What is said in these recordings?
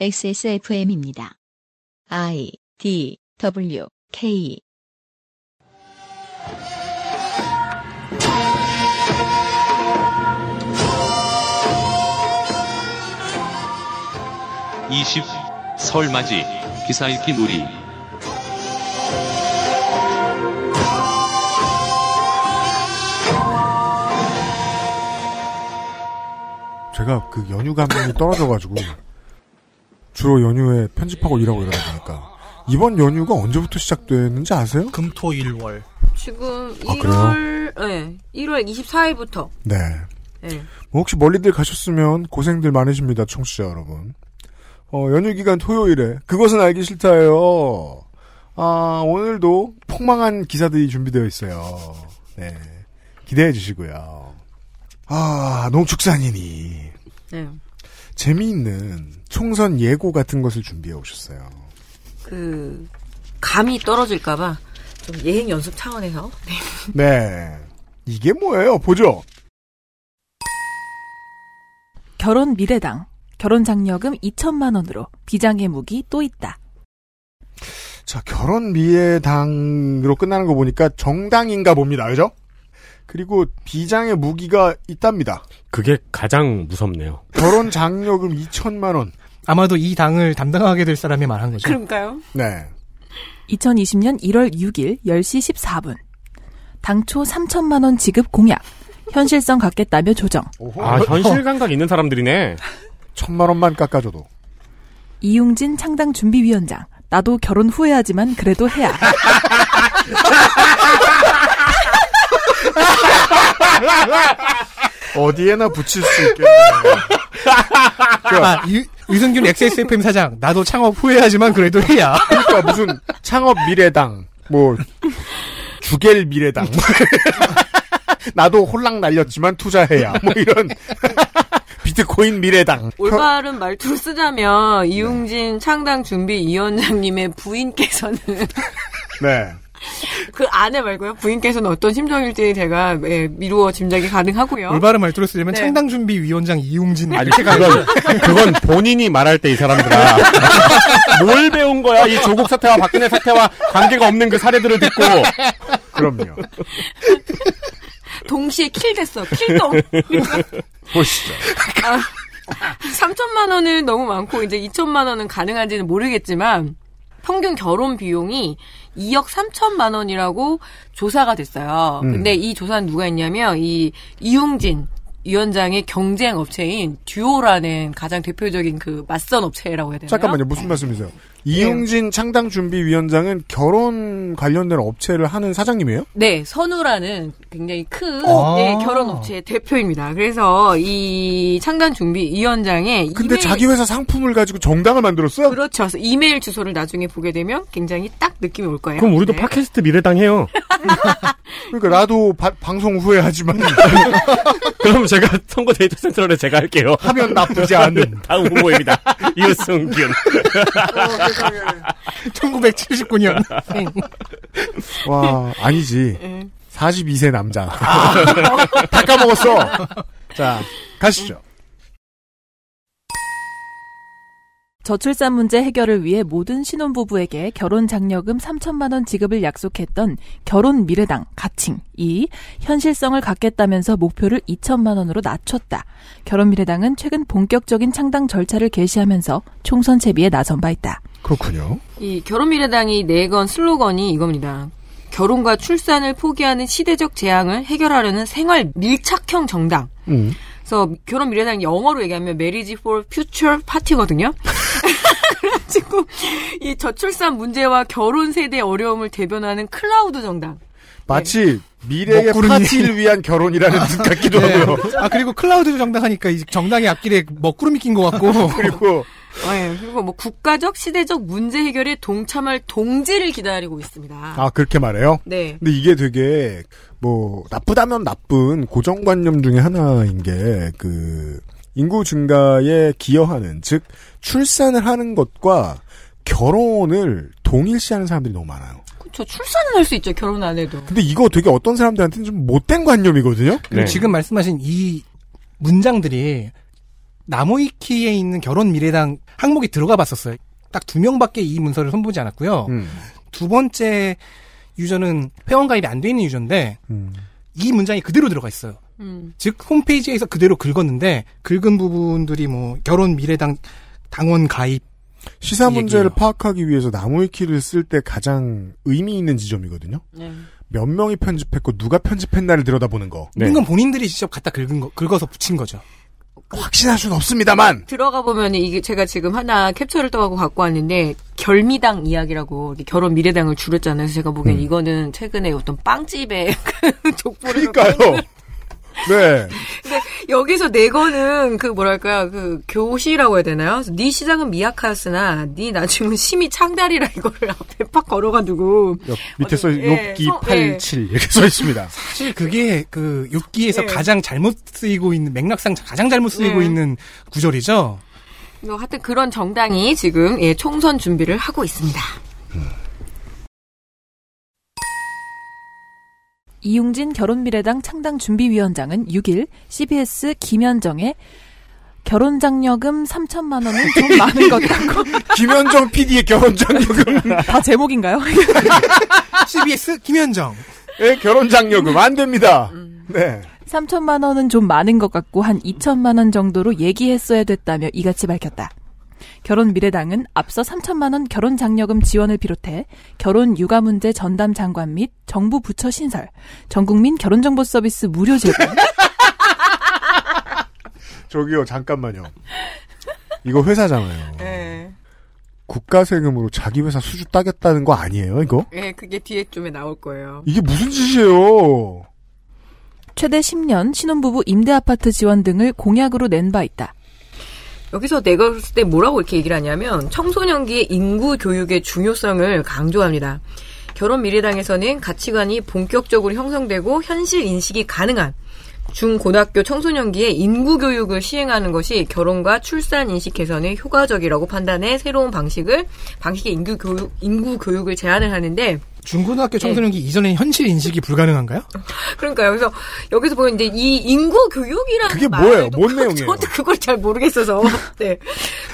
XSFM입니다. I D W K 이십 설맞이 기사 읽기 놀이 제가 그 연휴 감이 떨어져가지고 주로 연휴에 편집하고 일하고 이러다 보니까 이번 연휴가 언제부터 시작됐는지 아세요? 금토 일월. 지금 아, 1월, 네, 1월 24일부터. 네. 네. 뭐 혹시 멀리들 가셨으면 고생들 많으십니다, 청취자 여러분. 어, 연휴 기간 토요일에 그것은 알기 싫다예요. 아, 오늘도 폭망한 기사들이 준비되어 있어요. 네. 기대해 주시고요. 아, 농축산인이 네. 재미있는 총선 예고 같은 것을 준비해 오셨어요. 그, 감이 떨어질까봐 좀 예행 연습 차원에서. 네. 네. 이게 뭐예요? 보죠. 결혼 미래당 결혼 장려금 2천만 원으로 비장의 무기 또 있다. 자, 결혼 미래당으로 끝나는 거 보니까 정당인가 봅니다. 그죠? 그리고 비장의 무기가 있답니다. 그게 가장 무섭네요. 결혼 장려금 2천만 원. 아마도 이 당을 담당하게 될 사람이 말한 거죠. 그런가요? 네. 2020년 1월 6일 10시 14분. 당초 3천만 원 지급 공약. 현실성 갖겠다며 조정. 아, 현실 감각 있는 사람들이네. 천만 원만 깎아줘도. 이용진 창당 준비위원장. 나도 결혼 후회하지만 그래도 해야. 어디에나 붙일 수 있겠네요. 아, 유, 유승균 XSFM 사장. 나도 창업 후회하지만 그래도 해야. 그러니까 무슨 창업 미래당, 뭐, 주겔 미래당. 뭐 나도 홀랑 날렸지만 투자해야. 뭐 이런. 비트코인 미래당. 올바른 말투로 쓰자면 이웅진 창당 준비 위원장님의 부인께서는 네. 그 아내 말고요. 부인께서는 어떤 심정일지 제가 예, 미루어 짐작이 가능하고요. 올바른 말투로 쓰려면 네. 창당준비위원장 이용진. 아니, 그건, 그건 본인이 말할 때 이 사람들아. 뭘 배운 거야? 이 조국 사태와 박근혜 사태와 관계가 없는 그 사례들을 듣고. 그럼요. 동시에 kill 됐어. kill동. 보시죠. 아, 3천만 원은 너무 많고 이제 2천만 원은 가능한지는 모르겠지만 평균 결혼 비용이 2억 3천만 원이라고 조사가 됐어요. 음. 근데 이 조사는 누가 했냐면 이 이용진 위원장의 경쟁 업체인 듀오라는 가장 대표적인 그 맞선 업체라고 해야 되나요? 잠깐만요. 무슨 말씀이세요? 이용진 창당 준비 위원장은 결혼 관련된 업체를 하는 사장님이에요? 네, 선우라는 굉장히 큰 아. 예, 결혼 업체의 대표입니다. 그래서 이 창단 준비 위원장의 근데 이메일- 자기 회사 상품을 가지고 정당을 만들었어? 그렇죠. 이메일 주소를 나중에 보게 되면 굉장히 딱 느낌이 올 거예요. 그럼 우리도 네. 팟캐스트 미래당 해요. 그러니까 나도 바- 방송 후회하지만 그럼 제가 선거 데이터 센터를 제가 할게요. 하면 나쁘지 않은. 다음 후보입니다. 유승균. 1979년. 네. 와, 아니지. 예. 42세 남자. 다 까먹었어. 자, 가시죠. 저출산 문제 해결을 위해 모든 신혼부부에게 결혼 장려금 3천만 원 지급을 약속했던 결혼 미래당 가칭이 현실성을 갖겠다면서 목표를 2천만 원으로 낮췄다. 결혼 미래당은 최근 본격적인 창당 절차를 개시하면서 총선 채비에 나선 바 있다. 그렇군요. 이 결혼 미래당이 내건 슬로건이 이겁니다. 결혼과 출산을 포기하는 시대적 재앙을 해결하려는 생활 밀착형 정당. 음. 그래서 결혼 미래당 영어로 얘기하면 Marriage for Future Party거든요. 그래가지고 이 저출산 문제와 결혼 세대 어려움을 대변하는 클라우드 정당. 마치 미래의 먹구름이. 파티를 위한 결혼이라는 뜻 같기도 하고요. 아, 그리고 클라우드 정당 하니까 이 정당의 앞길에 먹구름이 낀 것 같고. 그리고 네, 그리고 뭐 국가적 시대적 문제 해결에 동참할 동지를 기다리고 있습니다. 아 그렇게 말해요. 네. 근데 이게 되게 뭐 나쁘다면 나쁜 고정관념 중에 하나인 게 그 인구 증가에 기여하는 즉 출산을 하는 것과 결혼을 동일시하는 사람들이 너무 많아요. 그렇죠. 출산은 할 수 있죠. 결혼 안 해도. 근데 이거 되게 어떤 사람들한테는 좀 못된 관념이거든요. 네. 지금 말씀하신 이 문장들이 나무위키에 있는 결혼 미래당 항목이 들어가 봤었어요. 딱 두 명밖에 이 문서를 선보지 않았고요. 음. 두 번째 유저는 회원 가입이 안 돼 있는 유저인데 음. 이 문장이 그대로 들어가 있어요. 음. 즉 홈페이지에서 그대로 긁었는데 긁은 부분들이 뭐 결혼 미래당 당원 가입 시사 문제를 얘기예요. 파악하기 위해서 나무위키를 쓸 때 가장 의미 있는 지점이거든요. 네. 몇 명이 편집했고 누가 편집했나를 들여다보는 거. 네. 이건 본인들이 직접 갖다 긁은 거 긁어서 붙인 거죠. 확신할 수는 없습니다만. 들어가 보면 이게 제가 지금 하나 캡처를 떠가고 갖고 왔는데 결미당 이야기라고 결혼 미래당을 줄였잖아요. 그래서 제가 보기엔 음. 이거는 최근에 어떤 빵집에 그 족보를 그러니까요. 네. 근데 여기서 내 거는 그 뭐랄까요 그 교시라고 해야 되나요? 네 시작은 미약하였으나 네 나중은 심히 창달이라 이거를 앞에 팍 걸어가지고 옆, 밑에 써 예, 성- 87 이렇게 써 있습니다. 사실 그게 그 욥기에서 예. 가장 잘못 쓰이고 있는 맥락상 가장 잘못 쓰이고 예. 있는 구절이죠. 뭐 하여튼 그런 정당이 지금 예, 총선 준비를 하고 있습니다. 이용진 결혼미래당 창당준비위원장은 6일 CBS 김현정의 결혼장려금 3천만 원은 좀 많은 것 같고 김현정 PD의 결혼장려금. 다 제목인가요? CBS 김현정. 예, 결혼장려금 안 됩니다. 네. 3천만 원은 좀 많은 것 같고 한 2천만 원 정도로 얘기했어야 됐다며 이같이 밝혔다. 결혼미래당은 앞서 3천만 원 결혼 장려금 지원을 비롯해 결혼 육아 문제 전담 장관 및 정부 부처 신설, 전국민 결혼정보 서비스 무료 제공, 저기요, 잠깐만요. 이거 회사잖아요. 예. 국가 세금으로 자기 회사 수주 따겠다는 거 아니에요, 이거? 예, 그게 뒤에 좀에 나올 거예요. 이게 무슨 짓이에요? 최대 10년 신혼부부 임대 아파트 지원 등을 공약으로 낸 바 있다. 여기서 내가 때 뭐라고 이렇게 얘기를 하냐면 청소년기의 인구 교육의 중요성을 강조합니다. 결혼 미래당에서는 가치관이 본격적으로 형성되고 현실 인식이 가능한 중, 고등학교 청소년기에 인구 교육을 시행하는 것이 결혼과 출산 인식 개선에 효과적이라고 판단해 새로운 방식을, 방식의 인구 교육, 인구 교육을 제안을 하는데, 중고등학교 청소년기 이전엔 현실 인식이 불가능한가요? 그러니까요. 그래서 여기서 보면 이제 이 인구 교육이라는 그게 뭐예요? 뭔 내용이에요? 저도 그걸 잘 모르겠어서. 네.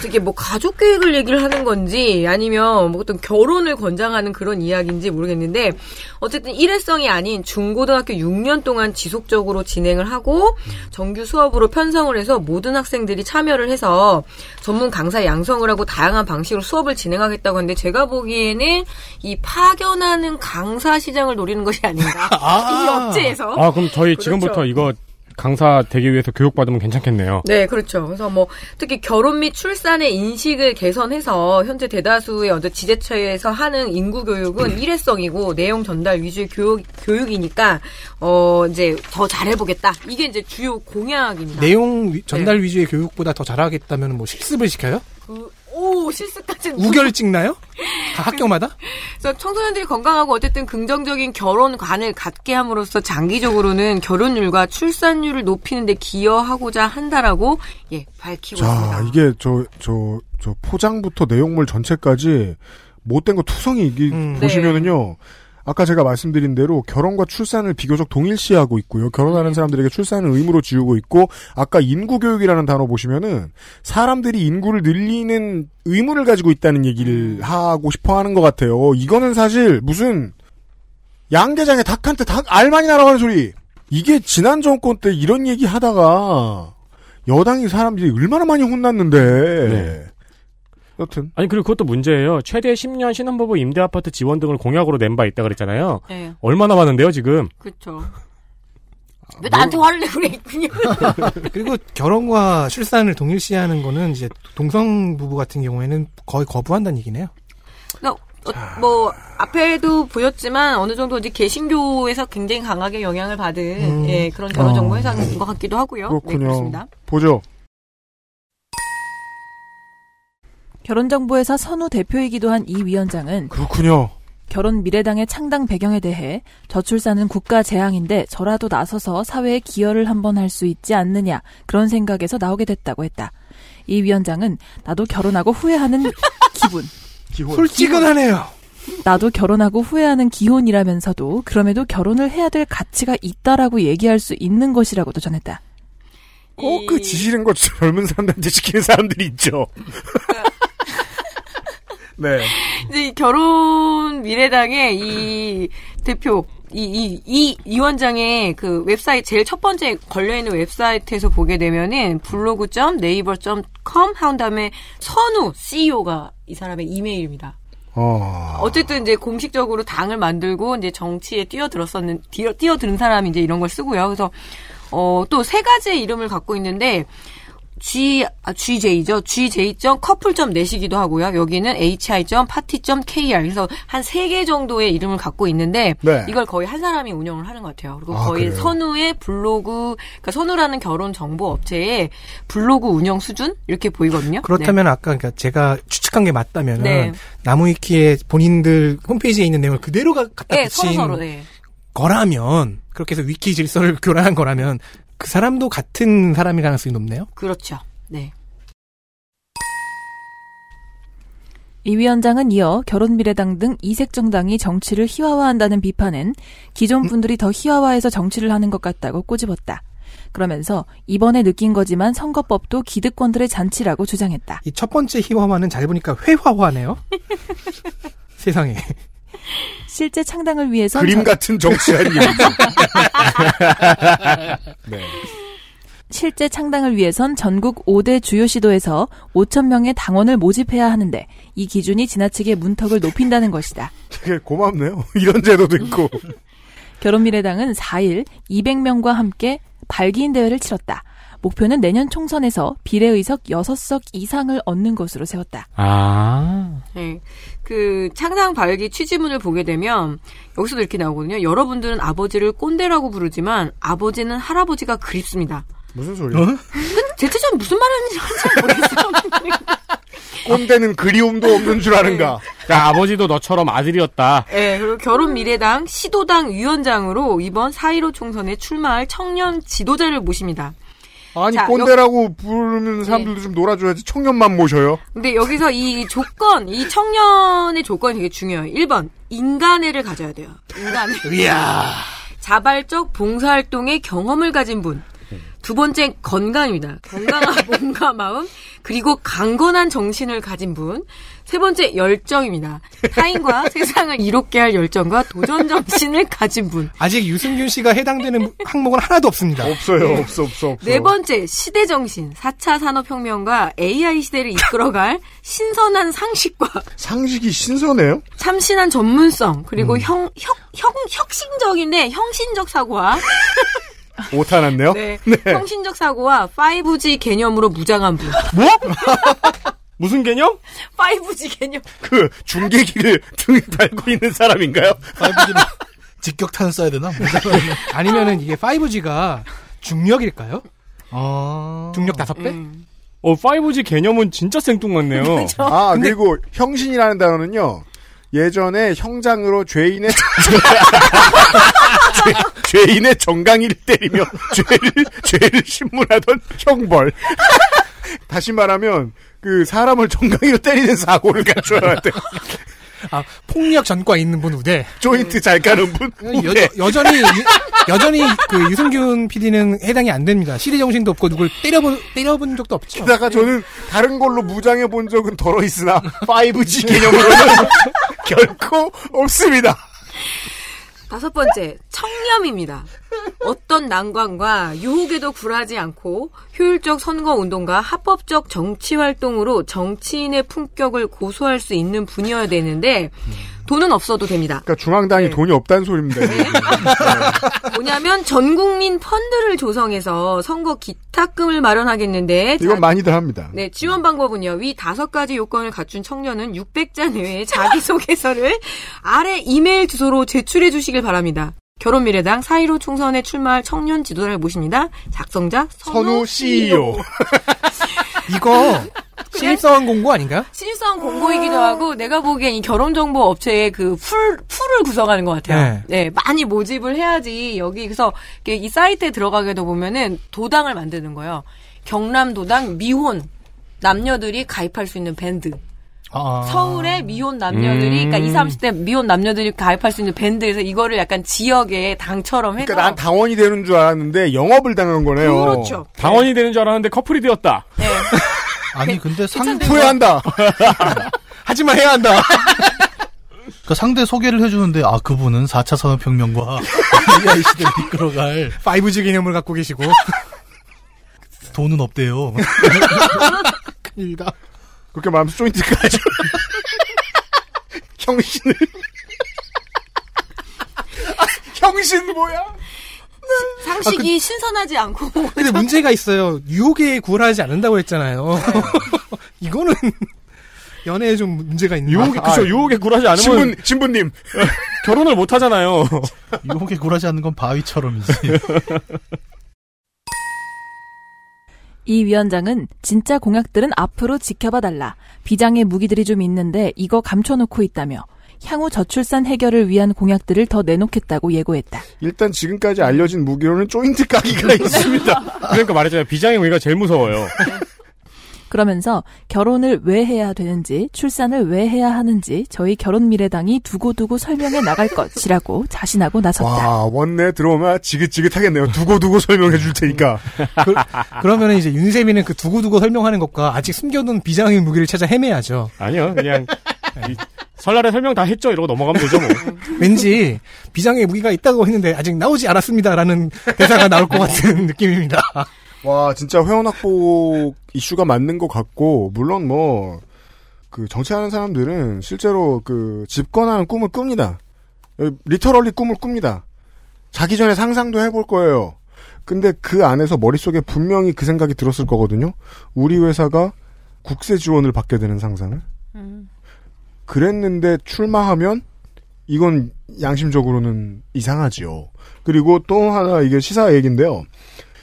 이게 뭐 가족 계획을 얘기를 하는 건지 아니면 뭐 어떤 결혼을 권장하는 그런 이야기인지 모르겠는데 어쨌든 일회성이 아닌 중고등학교 6년 동안 지속적으로 진행을 하고 정규 수업으로 편성을 해서 모든 학생들이 참여를 해서 전문 강사 양성을 하고 다양한 방식으로 수업을 진행하겠다고 하는데 제가 보기에는 이 파견 하는 강사 시장을 노리는 것이 아닌가. 이 업체에서. 아, 그럼 저희 그렇죠. 지금부터 이거 강사 되기 위해서 교육받으면 괜찮겠네요. 네, 그렇죠. 그래서 뭐 특히 결혼 및 출산의 인식을 개선해서 현재 대다수의 어떤 지자체에서 하는 인구 교육은 일회성이고 내용 전달 위주의 교육 교육이니까 어 이제 더 잘해보겠다. 이게 이제 주요 공약입니다. 내용 위- 전달 위주의 교육보다 더 잘하겠다면 뭐 실습을 시켜요? 그, 오 실수까지 우결 찍나요? 다 학교마다? 그래서 청소년들이 건강하고 어쨌든 긍정적인 결혼관을 갖게 함으로써 장기적으로는 결혼율과 출산율을 높이는 데 기여하고자 한다라고 예 밝히고 자, 있습니다. 이게 저, 저, 저 포장부터 내용물 전체까지 못된 거 투성이 이게 음. 보시면은요. 아까 제가 말씀드린 대로 결혼과 출산을 비교적 동일시하고 있고요. 결혼하는 사람들에게 출산을 의무로 지우고 있고 아까 인구 교육이라는 단어 보시면은 사람들이 인구를 늘리는 의무를 가지고 있다는 얘기를 하고 싶어 하는 것 같아요. 이거는 사실 무슨 양계장에 닭한테 닭 알만이 날아가는 소리. 이게 지난 정권 때 이런 얘기 하다가 여당이 사람들이 얼마나 많이 혼났는데. 네. 여튼 아니 그리고 그것도 문제예요. 최대 10년 신혼부부 임대 아파트 지원 등을 공약으로 낸 바 있다 그랬잖아요. 예, 얼마나 많은데요 지금? 그렇죠. 왜 나한테 화를 내고 그래? 그냥. 그리고 결혼과 출산을 동일시하는 거는 이제 동성 부부 같은 경우에는 거의 거부한다는 얘기네요. 그러니까 어, 뭐 앞에도 보였지만 어느 정도 이제 개신교에서 굉장히 강하게 영향을 받은 음. 예, 그런 결혼 정보 회사인 것 같기도 하고요. 네, 그렇군요. 그렇습니다. 보죠. 결혼정보회사 선우 대표이기도 한 이 위원장은 그렇군요. 결혼 미래당의 창당 배경에 대해 저출산은 국가 재앙인데 저라도 나서서 사회에 기여를 한번 할 수 있지 않느냐 그런 생각에서 나오게 됐다고 했다. 이 위원장은 나도 결혼하고 후회하는 기분. 기혼. 솔직은하네요. 나도 결혼하고 후회하는 기혼이라면서도 그럼에도 결혼을 해야 될 가치가 있다라고 얘기할 수 있는 것이라고도 전했다. 꼭그 이- 지시는 거 젊은 사람들한테 시키는 사람들이 있죠. 네. 이제 이 결혼 미래당의 이 대표 이, 이, 이, 이 원장의 그 웹사이트, 제일 첫 번째 걸려있는 웹사이트에서 보게 되면은 블로그.네이버.com 한 다음에 선우 CEO가 이 사람의 이메일입니다. 어. 어쨌든 이제 공식적으로 당을 만들고 이제 정치에 뛰어들었었는, 뛰어, 뛰어든 사람이 이제 이런 걸 쓰고요. 그래서, 어, 또 세 가지의 이름을 갖고 있는데, G, 아, GJ죠. GJ.커플.net이기도 하고요. 여기는 hi.party.kr. 그래서 한 세 개 정도의 이름을 갖고 있는데, 네. 이걸 거의 한 사람이 운영을 하는 것 같아요. 그리고 아, 거의 그래요? 선우의 블로그, 그러니까 선우라는 결혼 정보 업체의 블로그 운영 수준? 이렇게 보이거든요. 그렇다면 아까 그러니까 제가 추측한 게 맞다면은 네. 나무위키에 본인들 홈페이지에 있는 내용을 그대로 가- 갖다 네, 붙인 서로 서로, 네. 거라면 그렇게 해서 위키 질서를 교란한 거라면 그 사람도 같은 사람일 가능성이 높네요. 그렇죠. 네. 이 위원장은 이어 결혼미래당 등 이색 정당이 정치를 희화화한다는 비판엔 기존 분들이 더 희화화해서 정치를 하는 것 같다고 꼬집었다. 그러면서 이번에 느낀 거지만 선거법도 기득권들의 잔치라고 주장했다. 이 첫 번째 희화화는 잘 보니까 회화화네요. 세상에. 실제 창당을 위해선 그림 전- 같은 정치란 얘기죠. 네. 실제 창당을 위해선 전국 5대 주요 시도에서 5천 명의 당원을 모집해야 하는데 이 기준이 지나치게 문턱을 높인다는 것이다. 되게 고맙네요. 이런 제도도 있고. 결혼미래당은 4일 200명과 함께 발기인 대회를 치렀다. 목표는 내년 총선에서 비례의석 6석 이상을 얻는 것으로 세웠다. 아. 네. 그 창당 발기 취지문을 보게 되면 여기서도 이렇게 나오거든요. 여러분들은 아버지를 꼰대라고 부르지만 아버지는 할아버지가 그립습니다. 무슨 소리야? 대체적으로 무슨 말 하는지 잘 모르겠어요. 꼰대는 그리움도 없는 줄 아는가. 야, 아버지도 너처럼 아들이었다. 네, 그리고 결혼미래당 시도당 위원장으로 이번 4.15 총선에 출마할 청년 지도자를 모십니다. 아니 자, 꼰대라고 부르는 사람들도 좀 놀아줘야지 청년만 모셔요. 근데 여기서 이 조건, 이 청년의 조건이 되게 중요해요. 1번, 인간애를 가져야 돼요. 인간애. 이야. 자발적 봉사활동의 경험을 가진 분. 두 번째, 건강입니다. 건강한 몸과 마음, 그리고 강건한 정신을 가진 분. 세 번째, 열정입니다. 타인과 세상을 이롭게 할 열정과 도전 정신을 가진 분. 아직 유승균 씨가 해당되는 항목은 하나도 없습니다. 없어요. 없어 없어 없어. 네 번째, 시대 정신. 4차 산업 혁명과 AI 시대를 이끌어갈 신선한 상식과 상식이 신선해요? 참신한 전문성, 그리고 형, 혁, 형, 혁신적인데 형신적 사고와 오타났네요. 네, 형신적 사고와 5G 개념으로 무장한 분. 무슨 개념? 5G 개념. 그 중계기를 등에 달고 있는 사람인가요? 직격탄 써야 되나? 아니면은 이게 5G가 중력일까요? 아. 중력 다섯 배? 음. 어, 5G 개념은 진짜 생뚱맞네요. 아 그리고 형신이라는 단어는요. 예전에 형장으로 죄인의 죄, 죄인의 정강이를 때리며 죄를 죄를 신문하던 형벌. 다시 말하면 그 사람을 정강이로 때리는 사고를 갖춰야 돼. 아, 폭력 전과 있는 분 우대. 조인트 잘 가는 분. 여, 네. 여전히 유- 여전히 그 유승균 PD는 해당이 안 됩니다. 시대 정신도 없고 누굴 때려본 때려본 적도 없죠. 게다가 저는 다른 걸로 무장해 본 적은 덜어 있으나 5G 개념으로는 결코 없습니다. 다섯 번째, 청렴입니다. 어떤 난관과 유혹에도 굴하지 않고 효율적 선거 운동과 합법적 정치 활동으로 정치인의 품격을 고수할 수 있는 분이어야 되는데 돈은 없어도 됩니다. 그러니까 중앙당이 네. 돈이 없다는 소리입니다. 이게. 뭐냐면 전 국민 펀드를 조성해서 선거 기탁금을 마련하겠는데 이건 자- 많이들 합니다. 네, 지원 방법은요. 위 다섯 가지 요건을 갖춘 청년은 600자 내외의 자기소개서를 아래 이메일 주소로 제출해 주시길 바랍니다. 결혼미래당 4.15 총선에 출마할 청년 지도자를 모십니다. 작성자 선우, 선우 CEO. 이거 신입사원 공고 아닌가요? 신입사원 공고이기도 하고 내가 보기엔 이 결혼정보 업체의 그 pool, pool을 구성하는 것 같아요. 네. 많이 모집을 해야지 여기 그래서 이 사이트에 들어가게도 보면은 도당을 만드는 거예요. 경남 도당 미혼 남녀들이 가입할 수 있는 밴드. 아. 서울의 미혼 남녀들이 음. 그러니까 20, 30대 미혼 남녀들이 가입할 수 있는 밴드에서 이거를 약간 지역의 당처럼 해서 그러니까 난 당원이 되는 줄 알았는데 영업을 당한 거네요. 그렇죠. 당원이 되는 줄 알았는데 커플이 되었다. 네. 아니 근데 상 후회한다. 하지만 해야 한다. 그 상대 소개를 해주는데 아 그분은 4차 산업혁명과 AI 시대를 이끌어갈 5G 개념을 갖고 계시고. 돈은 없대요. 큰일이다. 그렇게 말하면 조인트까지. 형신을. 아, 형신 뭐야? 상식이 신선하지 않고 근데 문제가 있어요. 유혹에 굴하지 않는다고 했잖아요. 이거는 연애에 좀 문제가 있는. 유혹에 그쵸 유혹에 굴하지 않으면 신분, 신부님. 결혼을 못 하잖아요. 유혹에 굴하지 않는 건 바위처럼이지. 이 위원장은 진짜 공약들은 앞으로 지켜봐 달라. 비장의 무기들이 좀 있는데 이거 감춰놓고 있다며 향후 저출산 해결을 위한 공약들을 더 내놓겠다고 예고했다. 일단 지금까지 알려진 무기로는 조인트 까기가 있습니다. 그러니까 말했잖아요. 비장의 무기가 제일 무서워요. 그러면서 결혼을 왜 해야 되는지, 출산을 왜 해야 하는지 저희 결혼 미래당이 두고두고 설명해 나갈 것이라고 자신하고 나섰다. 와, 원내 들어오면 지긋지긋하겠네요. 두고두고 설명해 줄 테니까. 그 러면 이제 윤세민은 그 두고두고 설명하는 것과 아직 숨겨둔 비장의 무기를 찾아 헤매야죠. 아니요, 그냥 이 설날에 설명 다 했죠. 이러고 넘어가면 되죠, 뭐. 왠지 비장의 무기가 있다고 했는데 아직 나오지 않았습니다라는 대사가 나올 것 같은 느낌입니다. 와, 진짜 회원학복 이슈가 맞는 것 같고, 물론 뭐, 그, 정치하는 사람들은 실제로 그, 집권하는 꿈을 꿉니다. 어, 리터럴리 꿈을 꿉니다. 자기 전에 상상도 해볼 거예요. 근데 그 안에서 머릿속에 분명히 그 생각이 들었을 거거든요. 우리 회사가 국세 지원을 받게 되는 상상을. 그랬는데 출마하면 이건 양심적으로는 이상하지요. 그리고 또 하나 이게 시사 얘기인데요.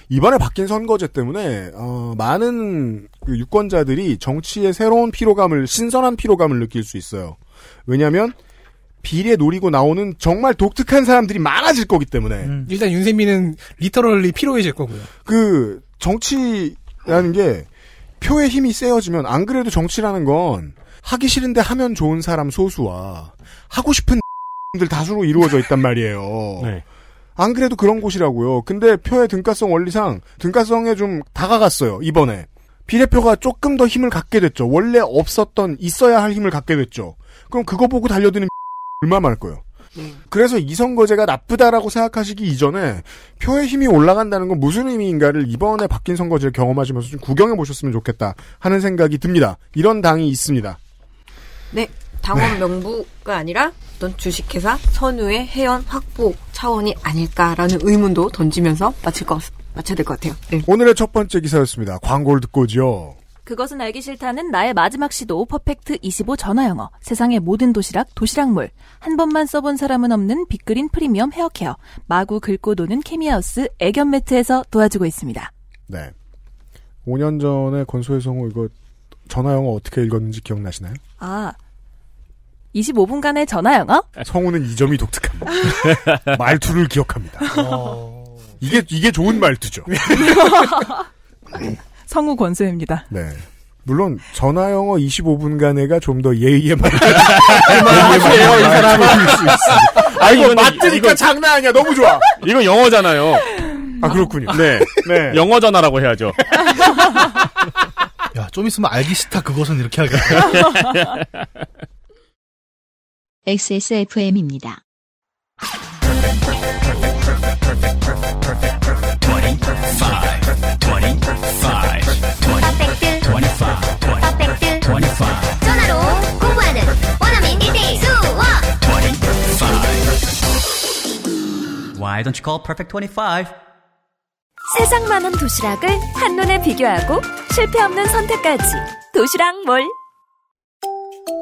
이번에 바뀐 선거제 때문에 어, 많은 그 유권자들이 정치의 새로운 피로감을 신선한 피로감을 느낄 수 있어요. 왜냐하면 비례 노리고 나오는 정말 독특한 사람들이 많아질 거기 때문에 음. 일단 윤세민은 리터럴리 피로해질 거고요. 그 정치라는 게 표의 힘이 세어지면 안 그래도 정치라는 건 하기 싫은데 하면 좋은 사람 소수와 하고 싶은 들 다수로 이루어져 있단 말이에요. 네. 안 그래도 그런 곳이라고요. 근데 표의 등가성 원리상 등가성에 좀 다가갔어요. 이번에 비례표가 조금 더 힘을 갖게 됐죠. 원래 없었던 있어야 할 힘을 갖게 됐죠. 그럼 그거 보고 달려드는 얼마 많을 거예요. 그래서 이 선거제가 나쁘다라고 생각하시기 이전에 표의 힘이 올라간다는 건 무슨 의미인가를 이번에 바뀐 선거제를 경험하시면서 좀 구경해 보셨으면 좋겠다 하는 생각이 듭니다. 이런 당이 있습니다. 네. 당원 명부가 아니라 어떤 주식회사 선우의 회원 확보 차원이 아닐까라는 의문도 던지면서 마칠 것, 마쳐야 될 것 같아요. 네. 오늘의 첫 번째 기사였습니다. 광고를 듣고 오지요. 그것은 알기 싫다는 나의 마지막 시도 퍼펙트 25 전화 영어 세상의 모든 도시락 도시락몰 한 번만 써본 사람은 없는 빅그린 프리미엄 헤어케어 마구 긁고 도는 케미하우스 애견 매트에서 도와주고 있습니다. 네. 5년 전에 권소혜 성우 이거 전화 영어 어떻게 읽었는지 기억나시나요? 아 25분간의 전화 영어? 성우는 이 점이 독특합니다. 말투를 기억합니다. 이게 이게 좋은 말투죠. 성우 권소혜입니다. 네. 물론 전화 영어 25분간에가 좀 더 예의에 맞는 맞아요, 이 사람은. 수 있어. 아 이거 맞으니까 이거- 장난 아니야. 너무 좋아. 이거 영어잖아요. 아 그렇군요. 네. 네. 영어 전화라고 해야죠. 야, 좀 있으면 알기 싫다 그것은 이렇게 하겠다. XSFM입니다. 전화로 공부하는 원어민 1대1 수업 Why don't you call Perfect 25? 세상 많은 도시락을 한눈에 비교하고 실패 없는 선택까지 도시락 몰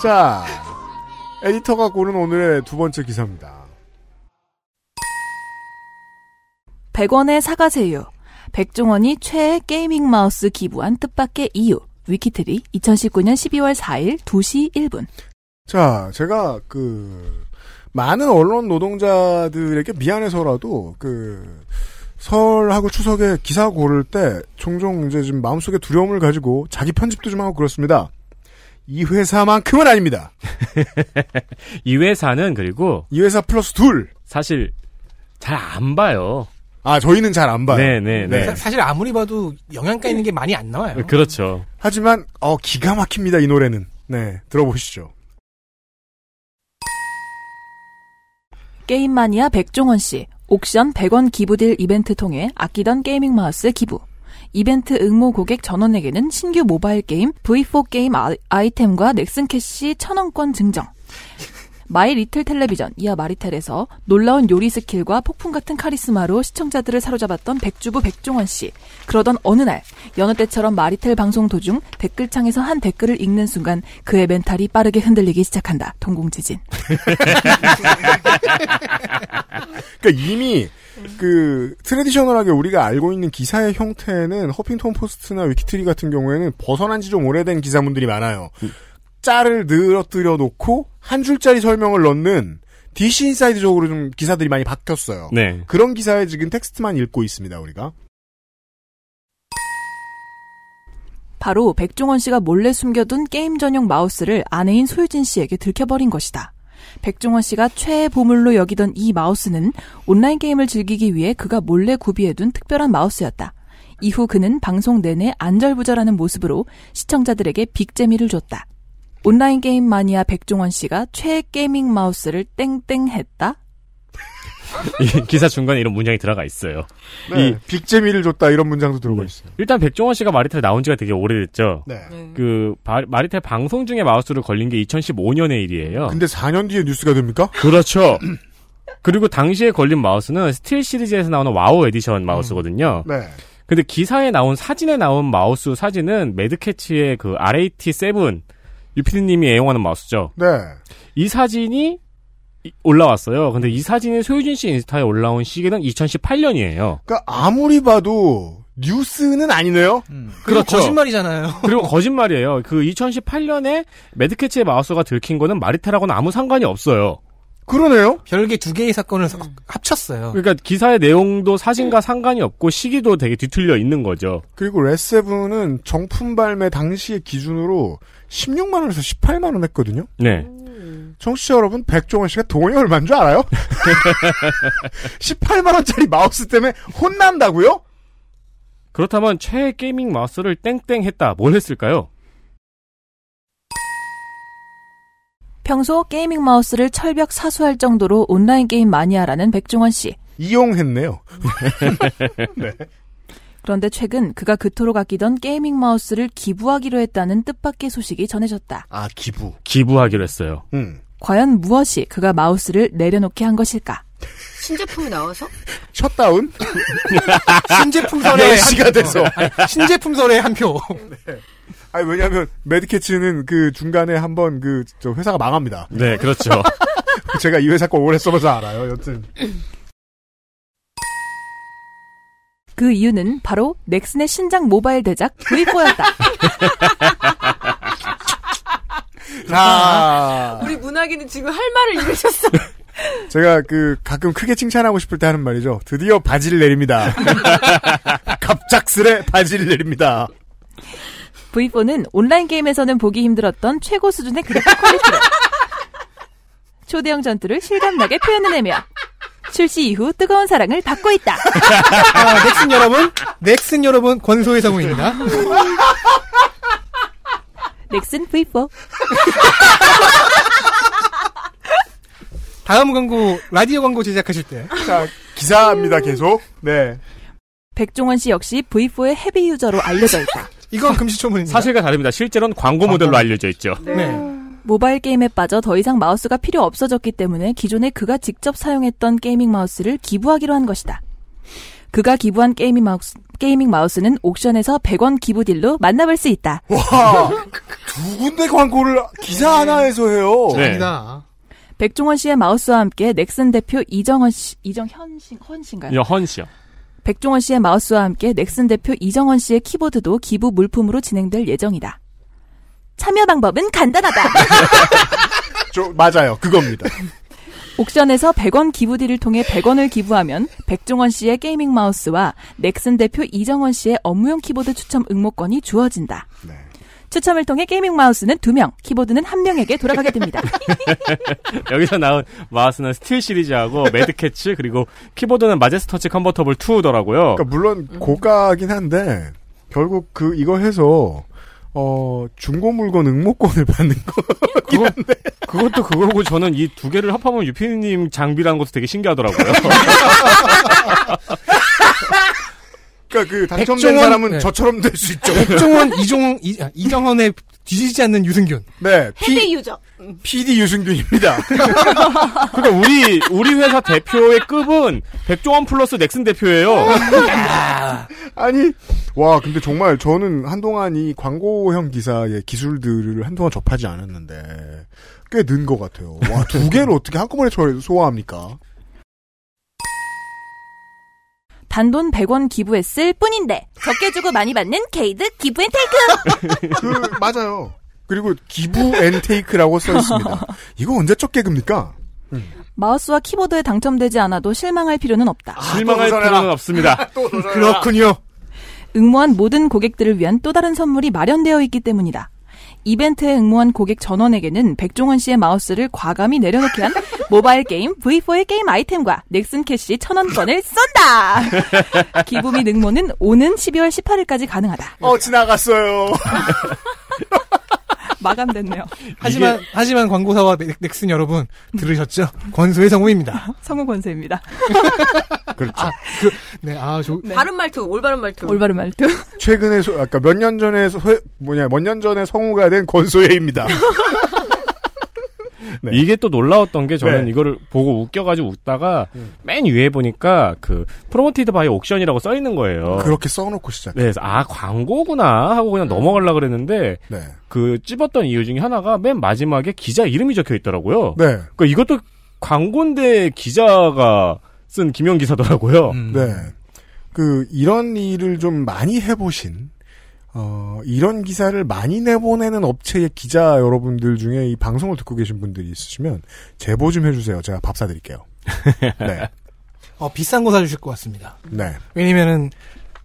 자, 에디터가 고른 오늘의 두 번째 기사입니다. 100원의 사과새우. 백종원이 최애 gaming 마우스 기부한 뜻밖의 이유. 위키트리 2019년 12월 4일 2시 1분. 자, 제가 그 많은 언론 노동자들에게 미안해서라도 그 설하고 추석에 기사 고를 때 종종 이제 좀 마음속에 두려움을 가지고 자기 편집도 좀 하고 그렇습니다. 이 회사만큼은 아닙니다. 이 회사는 그리고 이 회사 플러스 둘 사실 잘 안 봐요. 아 저희는 잘 안 봐요. 네네 네. 사- 사실 아무리 봐도 영양가 있는 게 많이 안 나와요. 그렇죠. 하지만 어 기가 막힙니다 이 노래는. 네 들어보시죠. 게임 마니아 백종원 씨. 옥션 100원 기부deal 이벤트 통해 아끼던 gaming 마우스 기부. 이벤트 응모 고객 전원에게는 신규 모바일 게임 V4 게임 아- 아이템과 넥슨 캐시 1000원권 증정. 마이 리틀 텔레비전 이하 마리텔에서 놀라운 요리 skill과 폭풍 같은 카리스마로 시청자들을 사로잡았던 백주부 백종원 씨. 그러던 어느 날 여느 때처럼 마리텔 방송 도중 댓글창에서 한 댓글을 읽는 순간 그의 mental이 빠르게 흔들리기 시작한다. 동공지진. 그러니까 이미 그 traditional하게 우리가 알고 있는 기사의 형태는 허핑턴 포스트나 위키트리 같은 경우에는 벗어난 지 좀 오래된 기사문들이 많아요. 짤을 늘어뜨려 놓고 한 줄짜리 설명을 넣는 DC 인사이드적으로 좀 기사들이 많이 바뀌었어요. 네. 그런 기사에 지금 텍스트만 읽고 있습니다, 우리가. 바로 백종원 씨가 몰래 숨겨둔 게임 전용 마우스를 아내인 소유진 씨에게 들켜버린 것이다. 백종원 씨가 최애 보물로 여기던 이 마우스는 온라인 게임을 즐기기 위해 그가 몰래 구비해둔 특별한 마우스였다. 이후 그는 방송 내내 안절부절하는 모습으로 시청자들에게 빅재미를 줬다. 온라인 게임 마니아 백종원 씨가 최애 gaming 마우스를 땡땡 했다? 이 기사 중간에 이런 문장이 들어가 있어요. 네, 이 빅재미를 줬다 이런 문장도 들어가 있어요. 일단 백종원 씨가 마리텔 나온 지가 되게 오래됐죠. 네. 그 바- 마리텔 방송 중에 마우스를 걸린 게 2015년의 일이에요. 근데 4년 뒤에 뉴스가 됩니까? 그렇죠. 그리고 당시에 걸린 마우스는 스틸 시리즈에서 나오는 와우 에디션 마우스거든요. 네. 근데 기사에 나온 사진에 나온 마우스 사진은 매드캐치의 그 RAT7 유피디님이 애용하는 마우스죠. 네. 이 사진이 이- 올라왔어요. 근데 이 사진이 소유진 씨 인스타에 올라온 시기는 2018년이에요. 그러니까 아무리 봐도 뉴스는 아니네요. 그리고 거짓말이잖아요. 그리고 거짓말이에요. 그 2018년에 매드캐치의 마우스가 들킨 거는 마리텔하고는 아무 상관이 없어요. 그러네요. 별개 두 개의 사건을 섞- 합쳤어요. 그러니까 기사의 내용도 사진과 상관이 없고 시기도 되게 뒤틀려 있는 거죠. 그리고 레세븐은 정품 발매 당시의 기준으로 16만 원에서 18만 원 했거든요. 네. 청취자 여러분, 백종원 씨가 돈이 얼마인 줄 알아요? 18만 원짜리 마우스 때문에 혼난다고요? 그렇다면 최애 gaming 마우스를 땡땡 했다. 뭘 했을까요? 평소 gaming 마우스를 철벽 사수할 정도로 온라인 게임 마니아라는 백종원 씨. 이용했네요. 네. 그런데 최근 그가 그토록 아끼던 gaming 마우스를 기부하기로 했다는 뜻밖의 소식이 전해졌다. 아, 기부. 기부하기로 했어요. 음. 과연 무엇이 그가 마우스를 내려놓게 한 것일까? 신제품이 나와서? 셧다운? 신제품설에 10시가 한- 돼서. 아니, 신제품설에 한 표. 아니, 왜냐면, 매드캐치는 그 중간에 한번 그, 저 회사가 망합니다. 네, 그렇죠. 제가 이 회사 거 오래 써봐서 알아요, 여튼. 그 이유는 바로 넥슨의 신작 모바일 대작 V4였다. 자, 우리 문학이는 지금 할 말을 잃으셨어. 제가 그 가끔 크게 칭찬하고 싶을 때 하는 말이죠. 드디어 바지를 내립니다. 갑작스레 바지를 내립니다. V4는 온라인 게임에서는 보기 힘들었던 최고 수준의 그래픽 퀄리티로 초대형 전투를 실감나게 표현해내며 출시 이후 뜨거운 사랑을 받고 있다. 아, 넥슨 여러분, 넥슨 여러분 권소희 성우입니다. 넥슨 V4. 다음 광고 라디오 광고 제작하실 때. 자, 기사입니다, 계속. 네. 백종원 씨 역시 V4의 heavy user로 알려져 있다. 이건 금시초문입니다. 사실과 다릅니다. 실제로는 광고 모델로 알려져 있죠. 네. 모바일 게임에 빠져 더 이상 마우스가 필요 없어졌기 때문에 기존에 그가 직접 사용했던 gaming 마우스를 기부하기로 한 것이다. 그가 기부한 gaming 마우스, gaming 마우스는 옥션에서 100원 기부 deal로 만나볼 수 있다. 와, 두 군데 광고를 기사 하나에서 해요. 네. 아니다. 백종원 씨의 마우스와 함께 넥슨 대표 이정헌 씨, 이정현 씨, 헌 씨인가요? 여 헌씨요. 백종원 씨의 마우스와 함께 넥슨 대표 이정헌 씨의 키보드도 기부 물품으로 진행될 예정이다. 참여 방법은 간단하다. 저, 맞아요. 그겁니다. 옥션에서 100원 기부 deal을 통해 100원을 기부하면 백종원 씨의 gaming 마우스와 넥슨 대표 이정헌 씨의 업무용 키보드 추첨 응모권이 주어진다. 추첨을 통해 gaming 마우스는 2명, 키보드는 1명에게 돌아가게 됩니다. 여기서 나온 마우스는 스틸 시리즈하고 매드캐츠 그리고 키보드는 마제스터치 컨버터블 2더라고요. 그러니까 물론 고가긴 한데 결국 그 이거 해서 어 중고 물건 응모권을 받는 거. 그거, 그것도 그거고 저는 이 두 개를 합하면 유피님 장비라는 것도 되게 신기하더라고요. 그러니까 그 당첨된 백종원, 사람은 네. 저처럼 될 수 있죠. 백종원, 이종, 이, 아, 이정헌에 뒤지지 않는 유승균. 네, 헤드 유저. PD 유승균입니다. 그러니까 우리 우리 회사 대표의 급은 백종원 플러스 넥슨 대표예요. 아니, 와, 근데 정말 저는 한동안 이 광고형 기사의 기술들을 한동안 접하지 않았는데, 꽤 는 것 같아요. 와, 두 개를 어떻게 한꺼번에 저 소화합니까? 단돈 100원 기부했을 뿐인데 적게 주고 많이 받는 케이드 기부 and take. 그, 맞아요. 그리고 기부 and take라고 써 있습니다. 이거 언제 적 개그입니까? 마우스와 키보드에 당첨되지 않아도 실망할 필요는 없다. 실망할 필요는 없습니다. 그렇군요. 응모한 모든 고객들을 위한 또 다른 선물이 마련되어 있기 때문이다. 이벤트에 응모한 고객 전원에게는 백종원 씨의 마우스를 과감히 내려놓게 한 모바일 게임 V4의 게임 아이템과 넥슨 캐시 천원권을 쏜다! 기부 및 응모는 오는 12월 18일까지 가능하다. 어, 지나갔어요. 마감됐네요. 하지만, 하지만 광고사와 넥- 넥슨 여러분, 들으셨죠? 권소의 성우입니다. 성우 권세입니다. 그렇죠. 아, 그, 네, 아, 조, 바른 말투, 올바른 말투. 올바른 말투. 최근에, 소, 아까 몇 년 전에, 소, 뭐냐, 몇 년 전에 성우가 된 권소예입니다. 네. 이게 또 놀라웠던 게 저는 네. 이거를 보고 웃겨가지고 웃다가 음. 맨 위에 보니까 그 promoted by 옥션이라고 써 있는 거예요. 그렇게 써놓고 시작. 네, 그래서 아 광고구나 하고 그냥 넘어가려 그랬는데 네. 그 찝었던 이유 중에 하나가 맨 마지막에 기자 이름이 적혀 있더라고요. 네. 그러니까 이것도 광고인데 기자가 쓴 김영 기사더라고요. 음. 네. 그, 이런 일을 좀 많이 해보신, 어, 이런 기사를 많이 내보내는 업체의 기자 여러분들 중에 이 방송을 듣고 계신 분들이 있으시면, 제보 좀 해주세요. 제가 밥 사드릴게요. 네. 어, 비싼 거 사주실 것 같습니다. 네. 왜냐면은,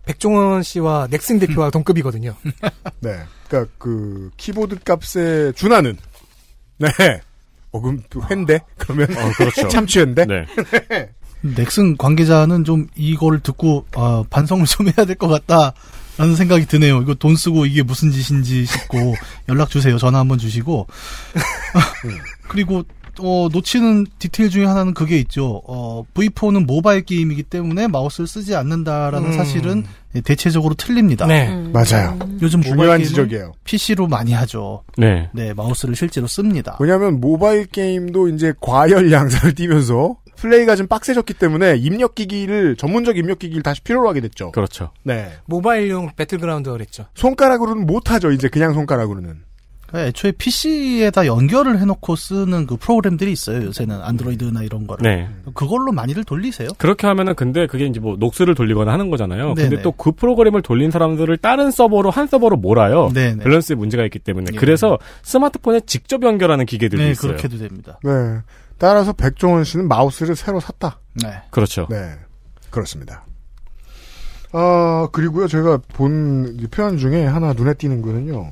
백종원 씨와 넥슨 대표와 동급이거든요. 네. 그니까, 그, 키보드 값에 준하는, 네. 어, 그럼 또 횡데? 그러면. 어, 그렇죠. 참치회인데? 네. 넥슨 관계자는 좀 이거를 듣고 아, 반성을 좀 해야 될 것 같다 라는 생각이 드네요. 이거 돈 쓰고 이게 무슨 짓인지 싶고 연락 주세요. 전화 한번 주시고 그리고 어, 놓치는 디테일 중에 하나는 그게 있죠. 어, V4는 모바일 게임이기 때문에 마우스를 쓰지 않는다라는 음. 사실은 대체적으로 틀립니다. 네. 음. 맞아요. 요즘 중요한 지적이에요. PC로 많이 하죠. 네. 네, 마우스를 실제로 씁니다. 왜냐하면 모바일 게임도 이제 과열 양상을 띠면서 플레이가 좀 빡세졌기 때문에 입력 기기를 전문적 입력 기기를 다시 필요로 하게 됐죠. 그렇죠. 네. 모바일용 배틀그라운드가 그랬죠. 손가락으로는 못 하죠. 이제 그냥 손가락으로는. 그러니까 애초에 PC에다 연결을 해놓고 쓰는 그 프로그램들이 있어요. 요새는 안드로이드나 이런 거를. 네. 그걸로 많이들 돌리세요. 그렇게 하면은 근데 그게 이제 뭐 녹스를 돌리거나 하는 거잖아요. 네네. 근데 또 그 프로그램을 돌린 사람들을 다른 서버로 한 서버로 몰아요. 네네. 밸런스에 문제가 있기 때문에. 예. 그래서 스마트폰에 직접 연결하는 기계들도 네, 있어요. 그렇게도 됩니다. 네. 따라서 백종원 씨는 마우스를 새로 샀다. 네. 그렇죠. 네. 그렇습니다. 아, 그리고요, 제가 본 표현 중에 하나 눈에 띄는 거는요.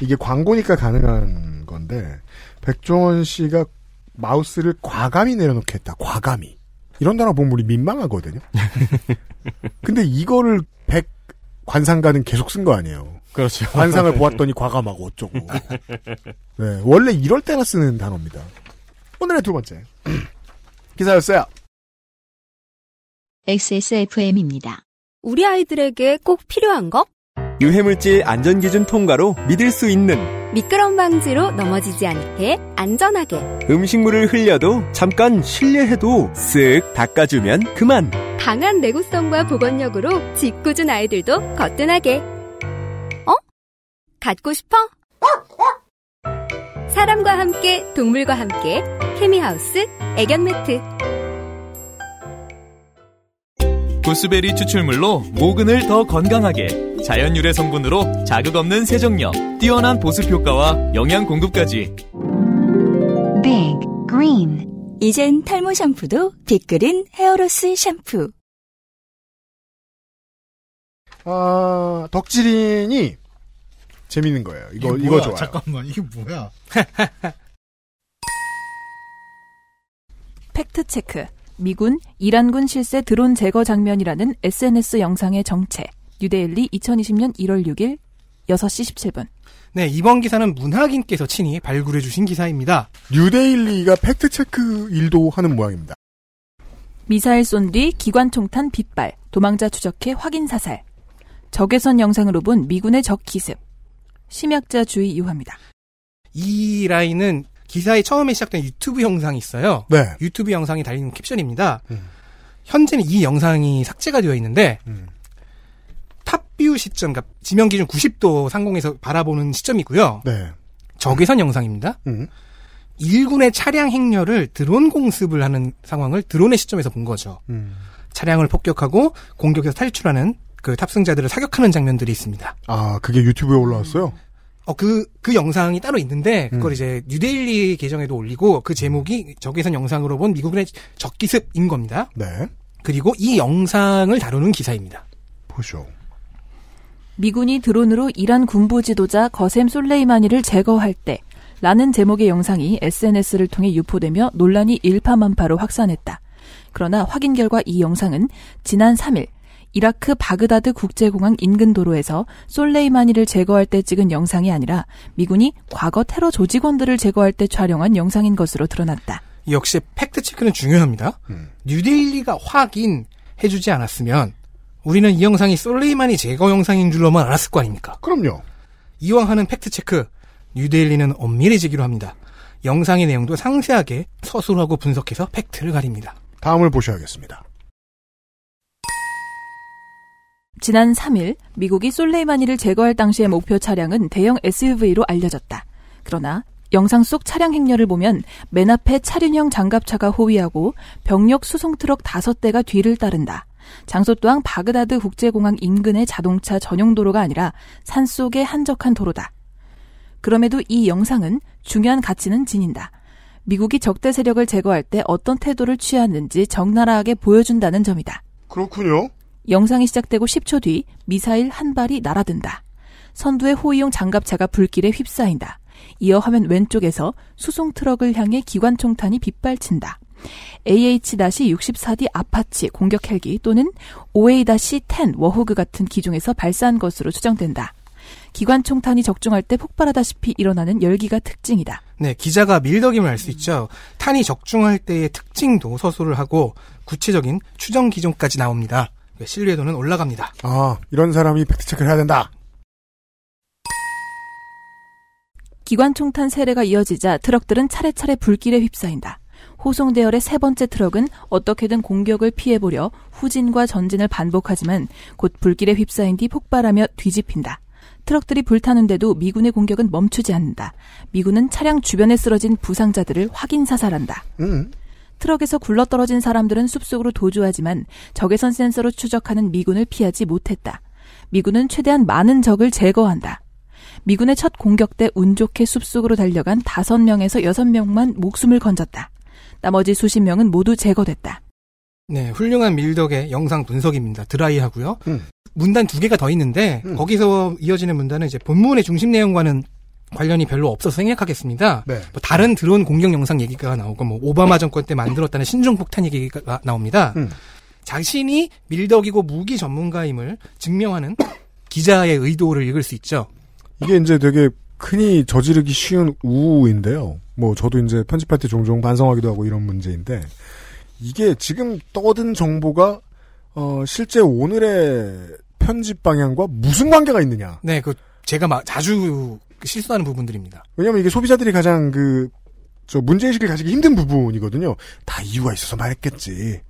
이게 광고니까 가능한 건데, 백종원 씨가 마우스를 과감히 내려놓게 했다. 과감히. 이런 단어 보면 우리 민망하거든요. 근데 이거를 백 관상가는 계속 쓴 거 아니에요. 그렇죠. 관상을 보았더니 과감하고 어쩌고. 네, 원래 이럴 때나 쓰는 단어입니다. 오늘의 두 번째. 기사였어요. XSFM입니다. 우리 아이들에게 꼭 필요한 거? 유해물질 안전기준 통과로 믿을 수 있는 미끄럼 방지로 넘어지지 않게 안전하게 음식물을 흘려도 잠깐 실례해도 쓱 닦아주면 그만 강한 내구성과 보건력으로 짓궂은 아이들도 거뜬하게 어? 갖고 싶어? 사람과 함께 동물과 함께 케미하우스 애견 매트. 보스베리 추출물로 모근을 더 건강하게 자연 유래 성분으로 자극 없는 세정력 뛰어난 보습 효과와 영양 공급까지. Big Green. 이젠 탈모 샴푸도 빅그린 hair loss 샴푸. 아, 덕질인이 재밌는 거예요. 이거, 이게 이거 뭐야? 좋아요. 잠깐만, 이게 뭐야? fact check. 미군 이란군 실세 드론 제거 장면이라는 SNS 영상의 정체. 뉴데일리 2020년 1월 6일 6시 17분. 네, 이번 기사는 문학인께서 친히 발굴해 주신 기사입니다. 뉴데일리가 fact check 일도 하는 모양입니다. 미사일 쏜 뒤 기관 총탄 빗발, 도망자 추적해 확인 사살. 적외선 영상으로 본 미군의 적 기습. 심약자 주의 요합니다. 이 라인은 기사의 처음에 시작된 유튜브 영상이 있어요. 네. 유튜브 영상이 달린 캡션입니다. 현재는 이 영상이 삭제가 되어 있는데 top view 시점, 그러니까 지면 기준 90도 상공에서 바라보는 시점이고요. 네. 적외선 영상입니다. 음. 일군의 차량 행렬을 드론 공습을 하는 상황을 드론의 시점에서 본 거죠. 음. 차량을 폭격하고 공격에서 탈출하는 그 탑승자들을 사격하는 장면들이 있습니다. 아, 그게 유튜브에 올라왔어요? 어, 그, 그 영상이 따로 있는데, 그걸 음. 이제 뉴데일리 계정에도 올리고, 그 제목이 적외선 영상으로 본 미국의 적기습인 겁니다. 네. 그리고 이 영상을 다루는 기사입니다. 보쇼. 미군이 드론으로 이란 군부 지도자 거셈 솔레이마니를 제거할 때 라는 제목의 영상이 SNS를 통해 유포되며 논란이 일파만파로 확산했다. 그러나 확인 결과 이 영상은 지난 3일 이라크 바그다드 국제공항 인근 도로에서 솔레이마니를 제거할 때 찍은 영상이 아니라 미군이 과거 테러 조직원들을 제거할 때 촬영한 영상인 것으로 드러났다. 역시 fact check는 중요합니다. 뉴데일리가 확인해주지 않았으면, 우리는 이 영상이 솔레이마니 제거 영상인 줄로만 알았을 거 아닙니까? 그럼요. 이왕 하는 fact check, 뉴데일리는 엄밀해지기로 합니다. 영상의 내용도 상세하게 서술하고 분석해서 fact를 가립니다. 다음을 보셔야겠습니다. 지난 3일 미국이 솔레이마니를 제거할 당시의 목표 차량은 대형 SUV로 알려졌다. 그러나 영상 속 차량 행렬을 보면 맨 앞에 차륜형 장갑차가 호위하고 병력 수송 트럭 5대가 뒤를 따른다. 장소 또한 바그다드 국제공항 인근의 자동차 전용 도로가 아니라 산 속의 한적한 도로다. 그럼에도 이 영상은 중요한 가치는 지닌다. 미국이 적대 세력을 제거할 때 어떤 태도를 취하는지 적나라하게 보여준다는 점이다. 그렇군요. 영상이 시작되고 10초 뒤 미사일 한 발이 날아든다. 선두의 호위용 장갑차가 불길에 휩싸인다. 이어 화면 왼쪽에서 수송 트럭을 향해 기관총탄이 빗발친다. AH-64D 아파치 공격 헬기 또는 OA-10 워호그 같은 기종에서 발사한 것으로 추정된다. 기관총탄이 적중할 때 폭발하다시피 일어나는 열기가 특징이다. 네, 기자가 밀덕임을 알 수 있죠. 탄이 적중할 때의 특징도 서술을 하고 구체적인 추정 기종까지 나옵니다. 신뢰도는 올라갑니다. 아, 이런 사람이 팩트체크를 해야 된다. 기관 총탄 세례가 이어지자 트럭들은 차례차례 불길에 휩싸인다. 호송 대열의 세 번째 트럭은 어떻게든 공격을 피해보려 후진과 전진을 반복하지만 곧 불길에 휩싸인 뒤 폭발하며 뒤집힌다. 트럭들이 불타는데도 미군의 공격은 멈추지 않는다. 미군은 차량 주변에 쓰러진 부상자들을 확인 사살한다. 음. 트럭에서 굴러떨어진 사람들은 숲속으로 도주하지만 적외선 센서로 추적하는 미군을 피하지 못했다. 미군은 최대한 많은 적을 제거한다. 미군의 첫 공격 때 운 좋게 숲속으로 달려간 5명에서 6명만 목숨을 건졌다. 나머지 수십 명은 모두 제거됐다. 네, 훌륭한 밀덕의 영상 분석입니다. 드라이하고요. 음. 문단 두 개가 더 있는데 거기서 이어지는 문단은 이제 본문의 중심 내용과는 관련이 별로 없어서 생략하겠습니다. 네. 뭐 다른 드론 공격 영상 얘기가 나오고 뭐 오바마 정권 때 만들었다는 신종 폭탄 얘기가 나옵니다. 음. 자신이 밀덕이고 무기 전문가임을 증명하는 기자의 의도를 읽을 수 있죠. 이게 이제 되게 흔히 저지르기 쉬운 우인데요. 뭐 저도 이제 편집할 때 종종 반성하기도 하고 이런 문제인데 이게 지금 떠든 정보가 어 실제 오늘의 편집 방향과 무슨 관계가 있느냐? 네, 그 제가 막 자주 실수하는 부분들입니다. 왜냐면 이게 소비자들이 가장 그, 저 문제의식을 가지기 힘든 부분이거든요. 다 이유가 있어서 말했겠지.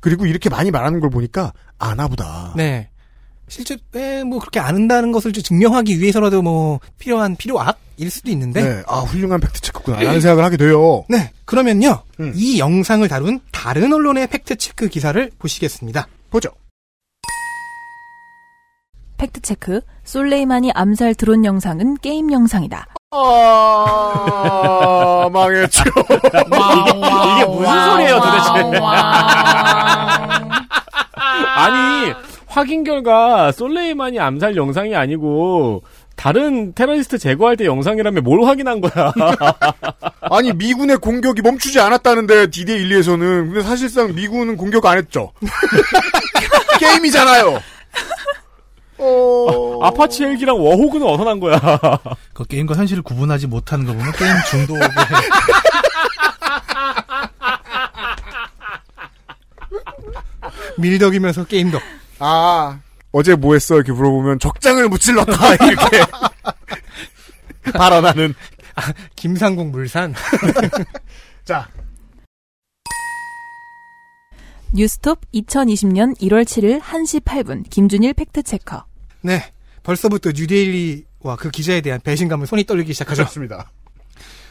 그리고 이렇게 많이 말하는 걸 보니까 아나보다. 네. 실제 에, 뭐 그렇게 아는다는 것을 좀 증명하기 위해서라도 뭐 필요한 필요악일 수도 있는데. 네. 아, 훌륭한 팩트 체크구나. 라는 생각을 하게 돼요. 네. 그러면요. 음. 이 영상을 다룬 다른 언론의 팩트 체크 기사를 보시겠습니다. 보죠. 팩트 체크. 솔레이마니 암살 드론 영상은 게임 영상이다. 아, 망했죠. 이게 무슨 소리예요, 도대체? 아니, 확인 결과 솔레이만이 암살 영상이 아니고 다른 테러리스트 제거할 때 영상이라면 뭘 확인한 거야? 아니, 미군의 공격이 멈추지 않았다는데, D-Day 1, 2에서는. 근데 사실상 미군은 공격 안 했죠. 게임이잖아요. 어... 아파치 헬기랑 워호그는 어디서 난 거야? 그 게임과 현실을 구분하지 못하는 거 보면 게임 중독에 밀덕이면서 게임덕. 아, 어제 뭐 했어? 이렇게 물어보면 적장을 무찔렀다. 이렇게. 발언하는. 아, 김상국 물산. 자. 뉴스톱 2020년 1월 7일 1시 8분 김준일 팩트체커. 네. 벌써부터 뉴데일리와 그 기자에 대한 배신감을 손이 떨리기 시작하죠. 그렇습니다.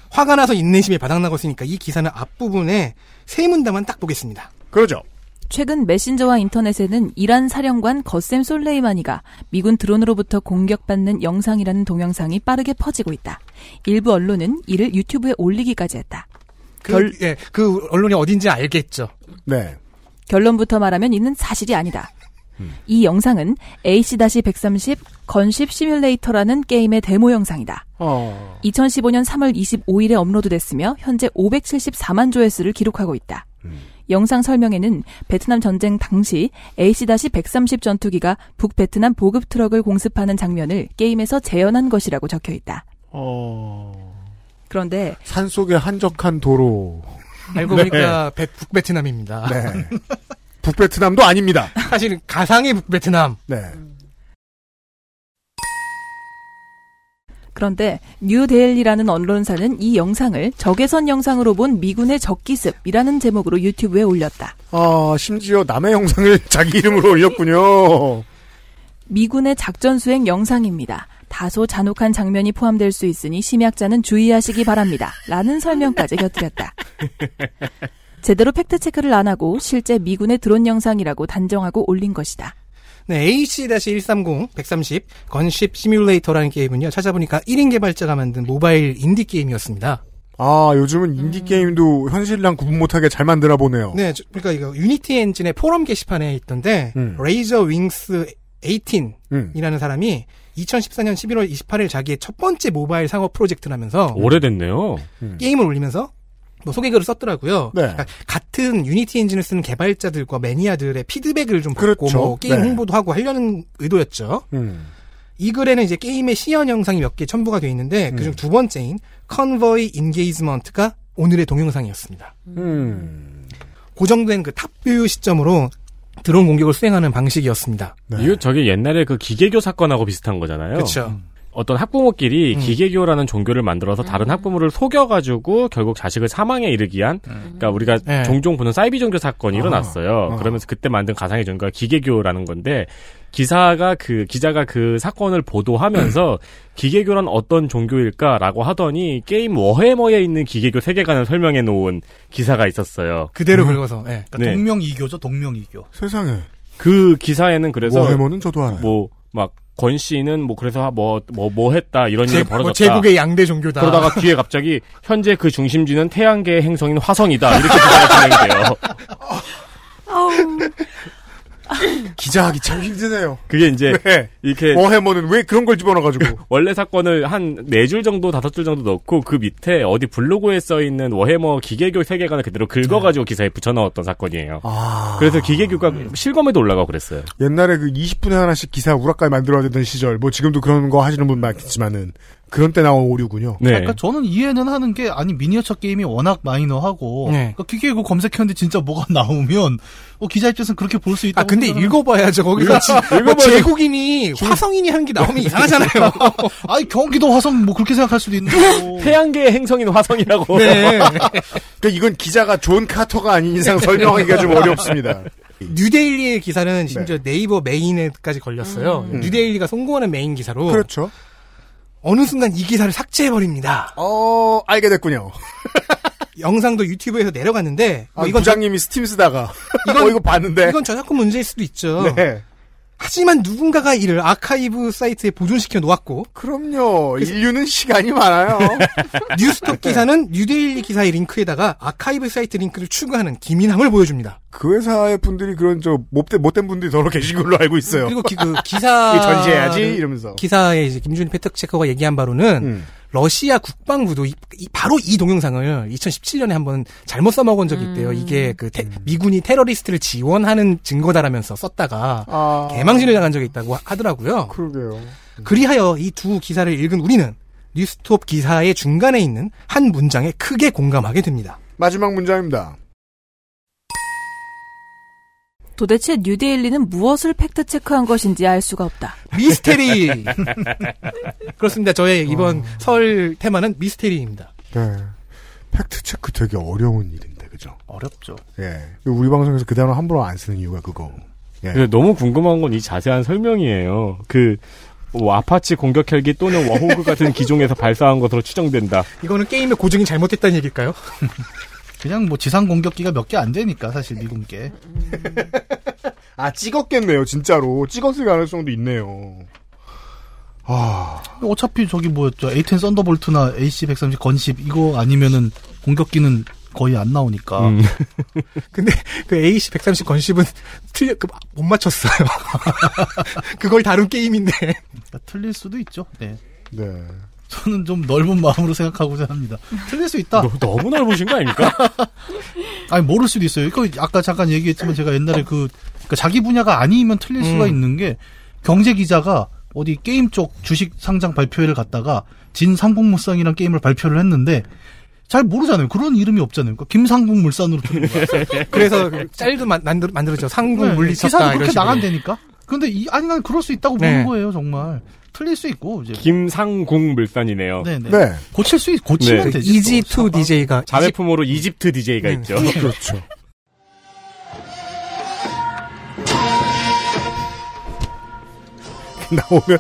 화가 나서 인내심이 바닥나고 있으니까 이 기사는 앞부분에 세 문단만 딱 보겠습니다. 그러죠. 최근 메신저와 인터넷에는 이란 사령관 거셈 솔레이마니가 미군 드론으로부터 공격받는 영상이라는 동영상이 빠르게 퍼지고 있다. 일부 언론은 이를 유튜브에 올리기까지 했다. 그, 결... 예, 그 언론이 어딘지 알겠죠. 네. 결론부터 말하면 이는 사실이 아니다. 이 영상은 AC-130 건십 시뮬레이터라는 게임의 데모 영상이다. 어. 2015년 3월 25일에 업로드됐으며 현재 574만 조회수를 기록하고 있다. 영상 설명에는 베트남 전쟁 당시 AC-130 전투기가 북베트남 보급 트럭을 공습하는 장면을 게임에서 재현한 것이라고 적혀 있다. 어. 그런데 산속의 한적한 도로. 알고 보니까 네. 북베트남입니다. 네. 북베트남도 아닙니다. 사실은 가상의 북베트남. 네. 그런데 뉴데일리라는 언론사는 이 영상을 적외선 영상으로 본 미군의 적기습이라는 제목으로 유튜브에 올렸다. 아, 심지어 남의 영상을 자기 이름으로 올렸군요. 미군의 작전 수행 영상입니다. 다소 잔혹한 장면이 포함될 수 있으니 심약자는 주의하시기 바랍니다. 라는 설명까지 곁들였다. 제대로 팩트체크를 안 하고 실제 미군의 드론 영상이라고 단정하고 올린 것이다. 네, AC-130, 130, Gunship Simulator라는 게임은요, 찾아보니까 1인 개발자가 만든 모바일 인디 게임이었습니다. 아, 요즘은 인디 게임도 현실이랑 구분 못하게 잘 만들어 보네요. 네, 그러니까 이거 유니티 엔진의 포럼 게시판에 있던데, 음. Razor Wings 18이라는 사람이 2014년 11월 28일 자기의 첫 번째 모바일 상업 프로젝트라면서 오래됐네요. 게임을 올리면서 뭐 소개글을 썼더라고요. 네. 그러니까 같은 유니티 엔진을 쓰는 개발자들과 매니아들의 피드백을 좀 받고 그렇죠. 뭐 게임 네. 홍보도 하고 하려는 의도였죠. 음. 이 글에는 이제 게임의 시연 영상이 몇 개 첨부가 돼 있는데 그중 음. 두 번째인 Convoy Engagement가 오늘의 동영상이었습니다. 음. 고정된 그 top view 시점으로 드론 공격을 수행하는 방식이었습니다. 네. 이거 저게 옛날에 그 기계교 사건하고 비슷한 거잖아요. 그렇죠. 어떤 학부모끼리 음. 기계교라는 종교를 만들어서 다른 학부모를 속여가지고 결국 자식을 사망에 이르게 한, 그러니까 우리가 네. 종종 보는 사이비 종교 사건이 아. 일어났어요. 아. 그러면서 그때 만든 가상의 종교가 기계교라는 건데 기사가 그 기자가 그 사건을 보도하면서 기계교란 어떤 종교일까라고 하더니 게임 워해머에 있는 기계교 세계관을 설명해 놓은 기사가 있었어요. 그대로 음. 긁어서. 예. 그러니까 네. 동명이교죠, 동명이교. 세상에. 그 기사에는 그래서 워해머는 저도 알아요. 뭐 막 권 씨는 뭐 그래서 뭐뭐뭐 했다 이런 제, 일이 뭐 벌어졌다. 제국의 양대 종교다. 그러다가 뒤에 갑자기 현재 그 중심지는 태양계의 행성인 화성이다 이렇게 기사가 진행이 돼요. 기자하기 참 힘드네요. 그게 이제 네. 이렇게 워해머는 왜 그런 걸 집어넣어가지고. 원래 사건을 한 네 줄 정도 다섯 줄 정도 넣고 그 밑에 어디 블로그에 써 있는 워해머 기계교 세계관을 그대로 긁어가지고 기사에 붙여넣었던 사건이에요. 아. 그래서 기계교가 실검에도 올라가고 그랬어요. 옛날에 그 20분에 하나씩 기사 우라까이 만들어야 되던 시절, 뭐 지금도 그런 거 하시는 분 많겠지만은, 그런 때 나온 오류군요. 네. 그러니까 저는 이해는 하는 게 아니 미니어처 게임이 워낙 마이너하고 네. 그러니까 기계교 검색했는데 진짜 뭐가 나오면 어, 기자 입장에서는 그렇게 볼 수 있다. 아 근데 읽어봐야죠. 거기서 뭐 제국인이 화성인이 하는 게 나오면 이상하잖아요. 아니 경기도 화성 뭐 그렇게 생각할 수도 있는데. 태양계의 행성인 화성이라고. 네. 그러니까 이건 기자가 존 카터가 아닌 이상 설명하기가 좀 어렵습니다. 뉴데일리의 기사는 심지어 네이버 메인에까지 걸렸어요. 음. 뉴데일리가 송구하는 메인 기사로. 그렇죠. 어느 순간 이 기사를 삭제해버립니다. 어, 알게 됐군요. 영상도 유튜브에서 내려갔는데, 아, 뭐 이건 부장님이 스팀 쓰다가 이건- 어, 이거 봤는데 이건 저작권 문제일 수도 있죠. 네. 하지만 누군가가 이를 아카이브 사이트에 보존시켜 놓았고, 그럼요. 인류는 시간이 많아요. 뉴스톱 기사는 뉴데일리 기사의 링크에다가 아카이브 사이트 링크를 추가하는 기민함을 보여줍니다. 그 회사의 분들이 그런 저 못된 못된 분들이 더러 계신 걸로 알고 있어요. 그리고 기, 그 기사 이 전시해야지 이러면서. 기사에 이제 김준희 팩트 체커가 얘기한 바로는 음. 러시아 국방부도 이, 이- 바로 이 동영상을 2017년에 한번 잘못 써먹은 적이 있대요. 이게 그 테- 미군이 테러리스트를 지원하는 증거다라면서 썼다가 아. 개망신을 당한 적이 있다고 하- 하더라고요. 그러게요. 그리하여 이 두 기사를 읽은 우리는 뉴스톱 기사의 중간에 있는 한 문장에 크게 공감하게 됩니다. 마지막 문장입니다. 도대체 뉴데일리는 무엇을 팩트 체크한 것인지 알 수가 없다. 미스테리. 그렇습니다. 저의 이번 설 테마는 미스테리입니다. 네. 팩트 체크 되게 어려운 일인데, 그죠? 어렵죠. 예. 우리 방송에서 그 단어 함부로 안 쓰는 이유가 그거. 예. 근데 너무 궁금한 건 이 자세한 설명이에요. 그, 뭐 아파치 공격 헬기 또는 워호그 같은 기종에서 발사한 것으로 추정된다. 이거는 게임의 고증이 잘못됐다는 얘기일까요? 그냥 뭐 지상 공격기가 몇 개 안 되니까 사실 미군께. 아, 찍었겠네요, 진짜로. 찍었을 가능성도 있네요. 아, 어차피 저기 뭐였죠? A10 썬더볼트나 AC130 건십 이거 아니면은 공격기는 거의 안 나오니까. 음. 근데 그 AC 130 건십은 틀려 그, 못 맞췄어요. 그걸 다룬 게임인데. 그러니까 틀릴 수도 있죠. 네. 네. 저는 좀 넓은 마음으로 생각하고자 합니다. 틀릴 수 있다. 너, 무 넓으신 거 아닙니까? 아니 모를 수도 있어요. 이거 아까 잠깐 얘기했지만 제가 옛날에 그 그러니까 자기 분야가 아니면 틀릴 수가 음. 있는 게 경제 기자가 어디 게임 쪽 주식 상장 발표회를 갔다가 진상국물산이란 게임을 발표를 했는데 잘 모르잖아요. 그런 이름이 없잖아요. 그러니까 김상국 물산으로 틀린 거야. 그래서 그 짤도 만, 만들, 만들어져. 상국 네, 물리쳤다. 기사도 이런 그렇게. 나간다니까. 근데 이 아니 난 그럴 수 있다고 네. 보는 거예요. 정말 틀릴 수 있고 이제 김상궁 물산이네요. 네네. 네. 고칠 수 있, 고치면 네. 되지. 이지2 DJ가 자매품으로 이집트 DJ가 네. 있죠. 그렇죠. 나오면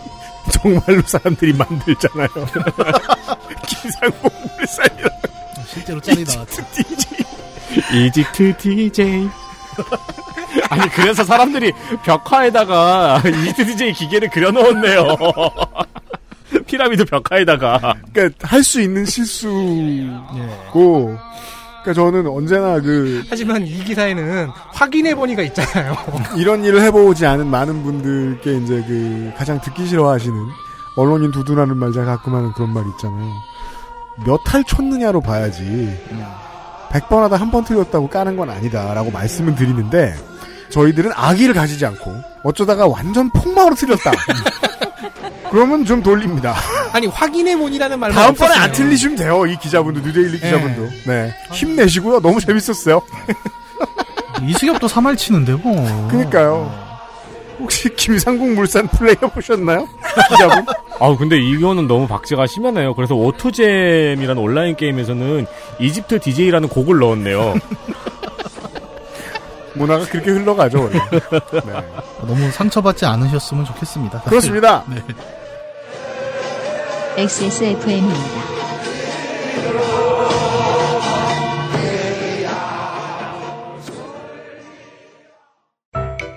정말로 사람들이 만들잖아요. 김상봉 물산이라 실제로 짤이 나왔죠. 이집트 DJ. 아니 그래서 사람들이 벽화에다가 이집트 DJ 기계를 그려 넣었네요. 피라미드 벽화에다가. 그러니까 할 수 있는 실수고 그러니까 저는 언제나 그 하지만 이 기사에는 확인해 보니가 있잖아요. 이런 일을 해보지 않은 많은 분들께 이제 그 가장 듣기 싫어하시는 언론인 두두라는 말 제가 가끔 하는 그런 말 있잖아요. 몇 할 쳤느냐로 봐야지. 100번 하다 한 번 틀렸다고 까는 건 아니다라고 말씀을 드리는데 저희들은 악의를 가지지 않고 어쩌다가 완전 폭망으로 틀렸다. 그러면 좀 돌립니다. 아니, 확인해보니라는 말만 다음번에 없었어요. 안 틀리시면 돼요. 이 기자분도 뉴데일리 기자분도. 네. 힘내시고요. 너무 재밌었어요. 이수엽도 3할 치는데 뭐. 그니까요. 혹시 김상국 물산 플레이어 보셨나요? 기자분? 아 근데 이거는 너무 박제가 심하네요. 그래서 오토잼이라는 온라인 게임에서는 이집트 DJ라는 곡을 넣었네요. 문화가 그렇게 흘러가죠, 원래. 네. 너무 상처받지 않으셨으면 좋겠습니다. 사실. 그렇습니다. 네. XSFM입니다.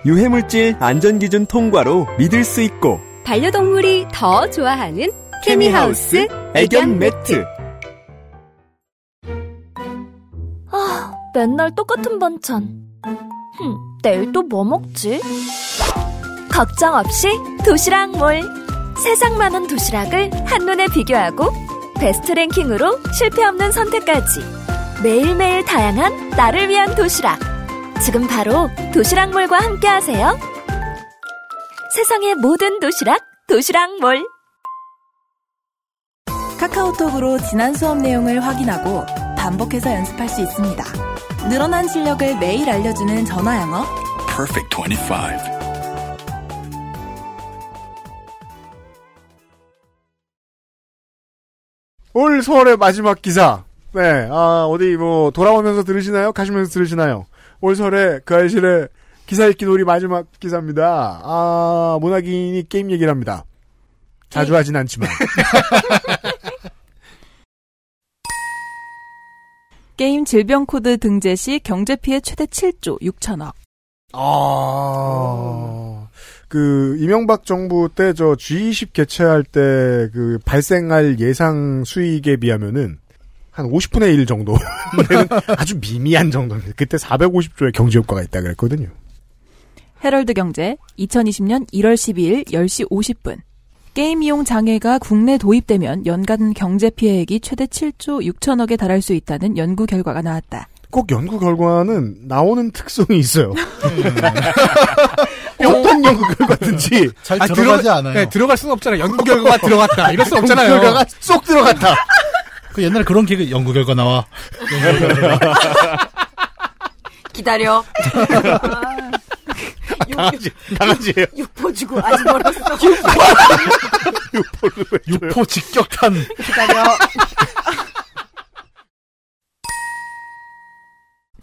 유해물질 안전기준 통과로 믿을 수 있고 반려동물이 더 좋아하는 케미하우스 애견 매트 아, 맨날 똑같은 반찬. 흠, 내일 또 뭐 먹지? 걱정 없이 도시락 몰. 세상 많은 도시락을 한눈에 비교하고 베스트 랭킹으로 실패 없는 선택까지. 매일매일 다양한 나를 위한 도시락. 지금 바로 도시락몰과 함께 하세요. 세상의 모든 도시락, 도시락몰. 카카오톡으로 지난 수업 내용을 확인하고 반복해서 연습할 수 있습니다. 늘어난 실력을 매일 알려주는 전화 영어. Perfect 25. 올 설의 마지막 기사. 네, 아, 어디 뭐 돌아오면서 들으시나요? 가시면서 들으시나요? 올 설의 그알싫의 기사 읽기 놀이 마지막 기사입니다. 아, 모나기니 게임 얘기를 합니다. 자주 하진 않지만. 게임 질병 코드 등재 시 경제 피해 최대 7조 6천억. 아, 그, 이명박 정부 때 저 G20 개최할 때 그 발생할 예상 수익에 비하면은 한 50분의 1 정도. 아주 미미한 정도입니다. 그때 450조의 경제 효과가 있다 그랬거든요. 헤럴드 경제 2020년 1월 12일 10시 50분. 게임 이용 장애가 국내 도입되면 연간 경제 피해액이 최대 7조 6천억에 달할 수 있다는 연구 결과가 나왔다. 꼭 연구 결과는 나오는 특성이 있어요. 어떤 연구 결과든지 잘 들어가지 들어가- 않아요. 네, 들어갈 수는 없잖아요. 연구 결과가 들어갔다. 이럴 수 연구 없잖아요. 결과가 쏙 들어갔다. 그 옛날에 그런 개그 연구 결과 나와. 연구 결과. 기다려. 강아지, 강아지예요. 육포 주고 아직 멀었어. 육포 직격탄. 기다려.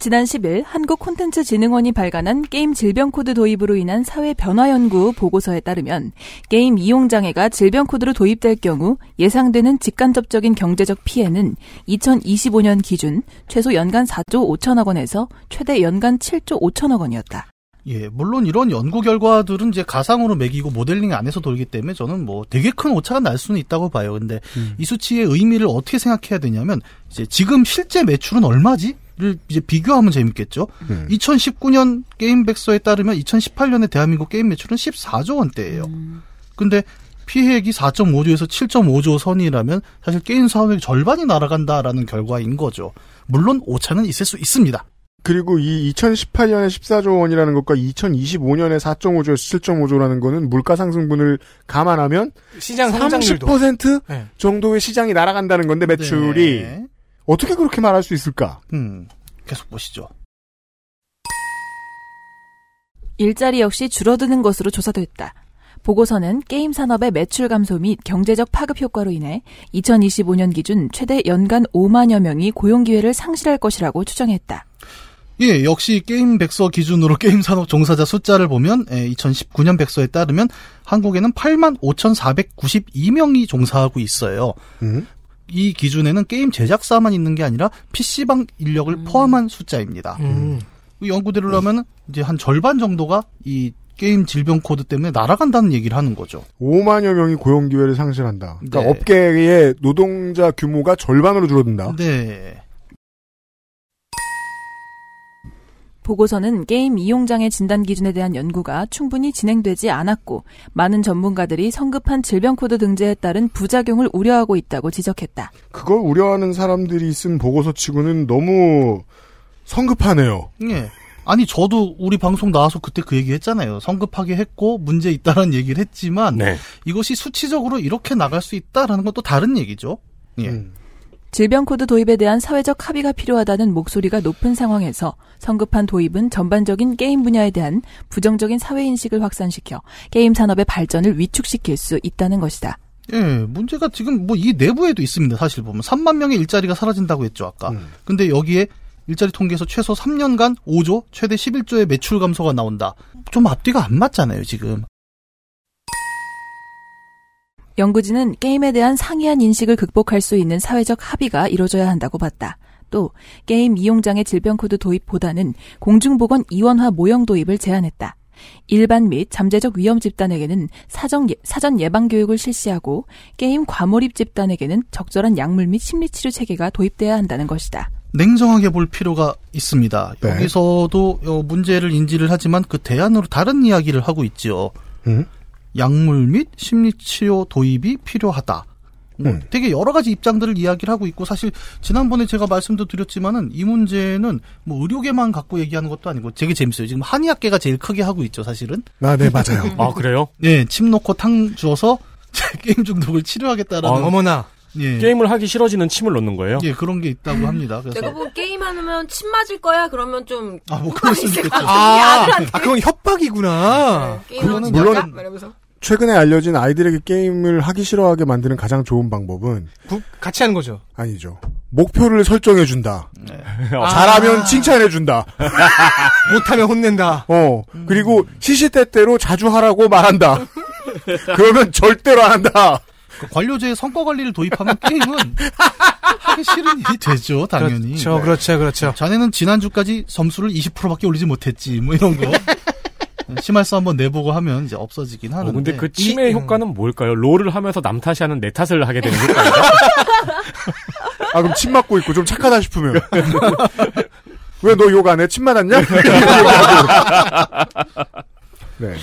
지난 10일 한국 콘텐츠 진흥원이 발간한 게임 질병 코드 도입으로 인한 사회 변화 연구 보고서에 따르면 게임 이용 장애가 질병 코드로 도입될 경우 예상되는 직간접적인 경제적 피해는 2025년 기준 최소 연간 4조 5천억 원에서 최대 연간 7조 5천억 원이었다. 예, 물론 이런 연구 결과들은 이제 가상으로 매기고 모델링 안에서 돌기 때문에 저는 뭐 되게 큰 오차가 날 수는 있다고 봐요. 근데 이 수치의 의미를 어떻게 생각해야 되냐면 이제 지금 실제 매출은 얼마지? 를 이제 비교하면 재밌겠죠. 2019년 게임 백서에 따르면 2018년에 대한민국 게임 매출은 14조 원대예요. 근데 피해액이 4.5조에서 7.5조 선이라면 사실 게임 사업의 절반이 날아간다라는 결과인 거죠. 물론 오차는 있을 수 있습니다. 그리고 이 2018년에 14조 원이라는 것과 2025년에 4.5조에서 7.5조라는 거는 물가 상승분을 감안하면 시장 성장률도. 30% 네. 정도의 시장이 날아간다는 건데 매출이 네. 어떻게 그렇게 말할 수 있을까? 음, 계속 보시죠. 일자리 역시 줄어드는 것으로 조사됐다. 보고서는 게임 산업의 매출 감소 및 경제적 파급 효과로 인해 2025년 기준 최대 연간 5만여 명이 고용 기회를 상실할 것이라고 추정했다. 예, 역시 게임 백서 기준으로 게임 산업 종사자 숫자를 보면 2019년 백서에 따르면 한국에는 8만 5,492명이 종사하고 있어요. 이 기준에는 게임 제작사만 있는 게 아니라 PC방 인력을 포함한 숫자입니다. 음. 이 연구대로 하면 이제 한 절반 정도가 이 게임 질병 코드 때문에 날아간다는 얘기를 하는 거죠. 5만여 명이 고용 기회를 상실한다. 그러니까 네. 업계의 노동자 규모가 절반으로 줄어든다. 네. 보고서는 게임 이용장애 진단 기준에 대한 연구가 충분히 진행되지 않았고 많은 전문가들이 성급한 질병 코드 등재에 따른 부작용을 우려하고 있다고 지적했다. 그걸 우려하는 사람들이 쓴 보고서 치고는 너무 성급하네요. 예. 아니 저도 우리 방송 나와서 그때 그 얘기 했잖아요. 성급하게 했고 문제 있다라는 얘기를 했지만 이것이 수치적으로 이렇게 나갈 수 있다라는 건 또 다른 얘기죠. 예. 질병 코드 도입에 대한 사회적 합의가 필요하다는 목소리가 높은 상황에서 성급한 도입은 전반적인 게임 분야에 대한 부정적인 사회 인식을 확산시켜 게임 산업의 발전을 위축시킬 수 있다는 것이다. 예, 문제가 지금 뭐 이 내부에도 있습니다. 사실 보면 3만 명의 일자리가 사라진다고 했죠 아까. 근데 여기에 일자리 통계에서 최소 3년간 5조, 최대 11조의 매출 감소가 나온다. 좀 앞뒤가 안 맞잖아요 지금. 연구진은 게임에 대한 상이한 인식을 극복할 수 있는 사회적 합의가 이뤄져야 한다고 봤다. 또 게임 이용장애 질병 코드 도입보다는 공중보건 이원화 모형 도입을 제안했다. 일반 및 잠재적 위험 집단에게는 사정 예, 사전 예방 교육을 실시하고 게임 과몰입 집단에게는 적절한 약물 및 심리치료 체계가 도입돼야 한다는 것이다. 냉정하게 볼 필요가 있습니다. 네. 여기서도 어, 문제를 인지를 하지만 그 대안으로 다른 이야기를 하고 있죠. 약물 및 심리치료 도입이 필요하다. 뭐 음. 되게 여러 가지 입장들을 이야기를 하고 있고 사실 지난번에 제가 말씀도 드렸지만은 이 문제는 뭐 의료계만 갖고 얘기하는 것도 아니고 되게 재밌어요. 지금 한의학계가 제일 크게 하고 있죠, 사실은. 아, 네, 맞아요. 아, 그래요? 네, 침 놓고 탕 주어서 게임 중독을 치료하겠다라는. 아, 어머나. 예. 게임을 하기 싫어지는 침을 놓는 거예요. 예, 그런 게 있다고 합니다. 그래서 내가 보면 게임 하면 침 맞을 거야 그러면 좀 아, 뭐 그럴 수도 있겠죠. 아, 아, 그건 협박이구나. 게임하면 물론- 물론 이러면서 최근에 알려진 아이들에게 게임을 하기 싫어하게 만드는 가장 좋은 방법은 부- 같이 하는 거죠. 아니죠. 목표를 설정해 준다. 아. 잘하면 칭찬해 준다. 못하면 혼낸다. 어. 그리고 시시때때로 자주 하라고 말한다. 그러면 절대로 안 한다. 그 관료제의 성과 관리를 도입하면 게임은 하기 싫은 일이 되죠, 당연히. 그렇죠, 그렇죠, 그렇죠. 자네는 지난주까지 점수를 20%밖에 올리지 못했지, 뭐 이런 거. 심할서 한번 내보고 하면 이제 없어지긴 하는데. 어, 근데 그 침의 효과는 뭘까요? 롤을 하면서 남 탓이 하는 내 탓을 하게 되는 효과인가? 아, 그럼 침 맞고 있고 좀 착하다 싶으면. 왜 너 욕 안 해? 침 맞았냐? 네.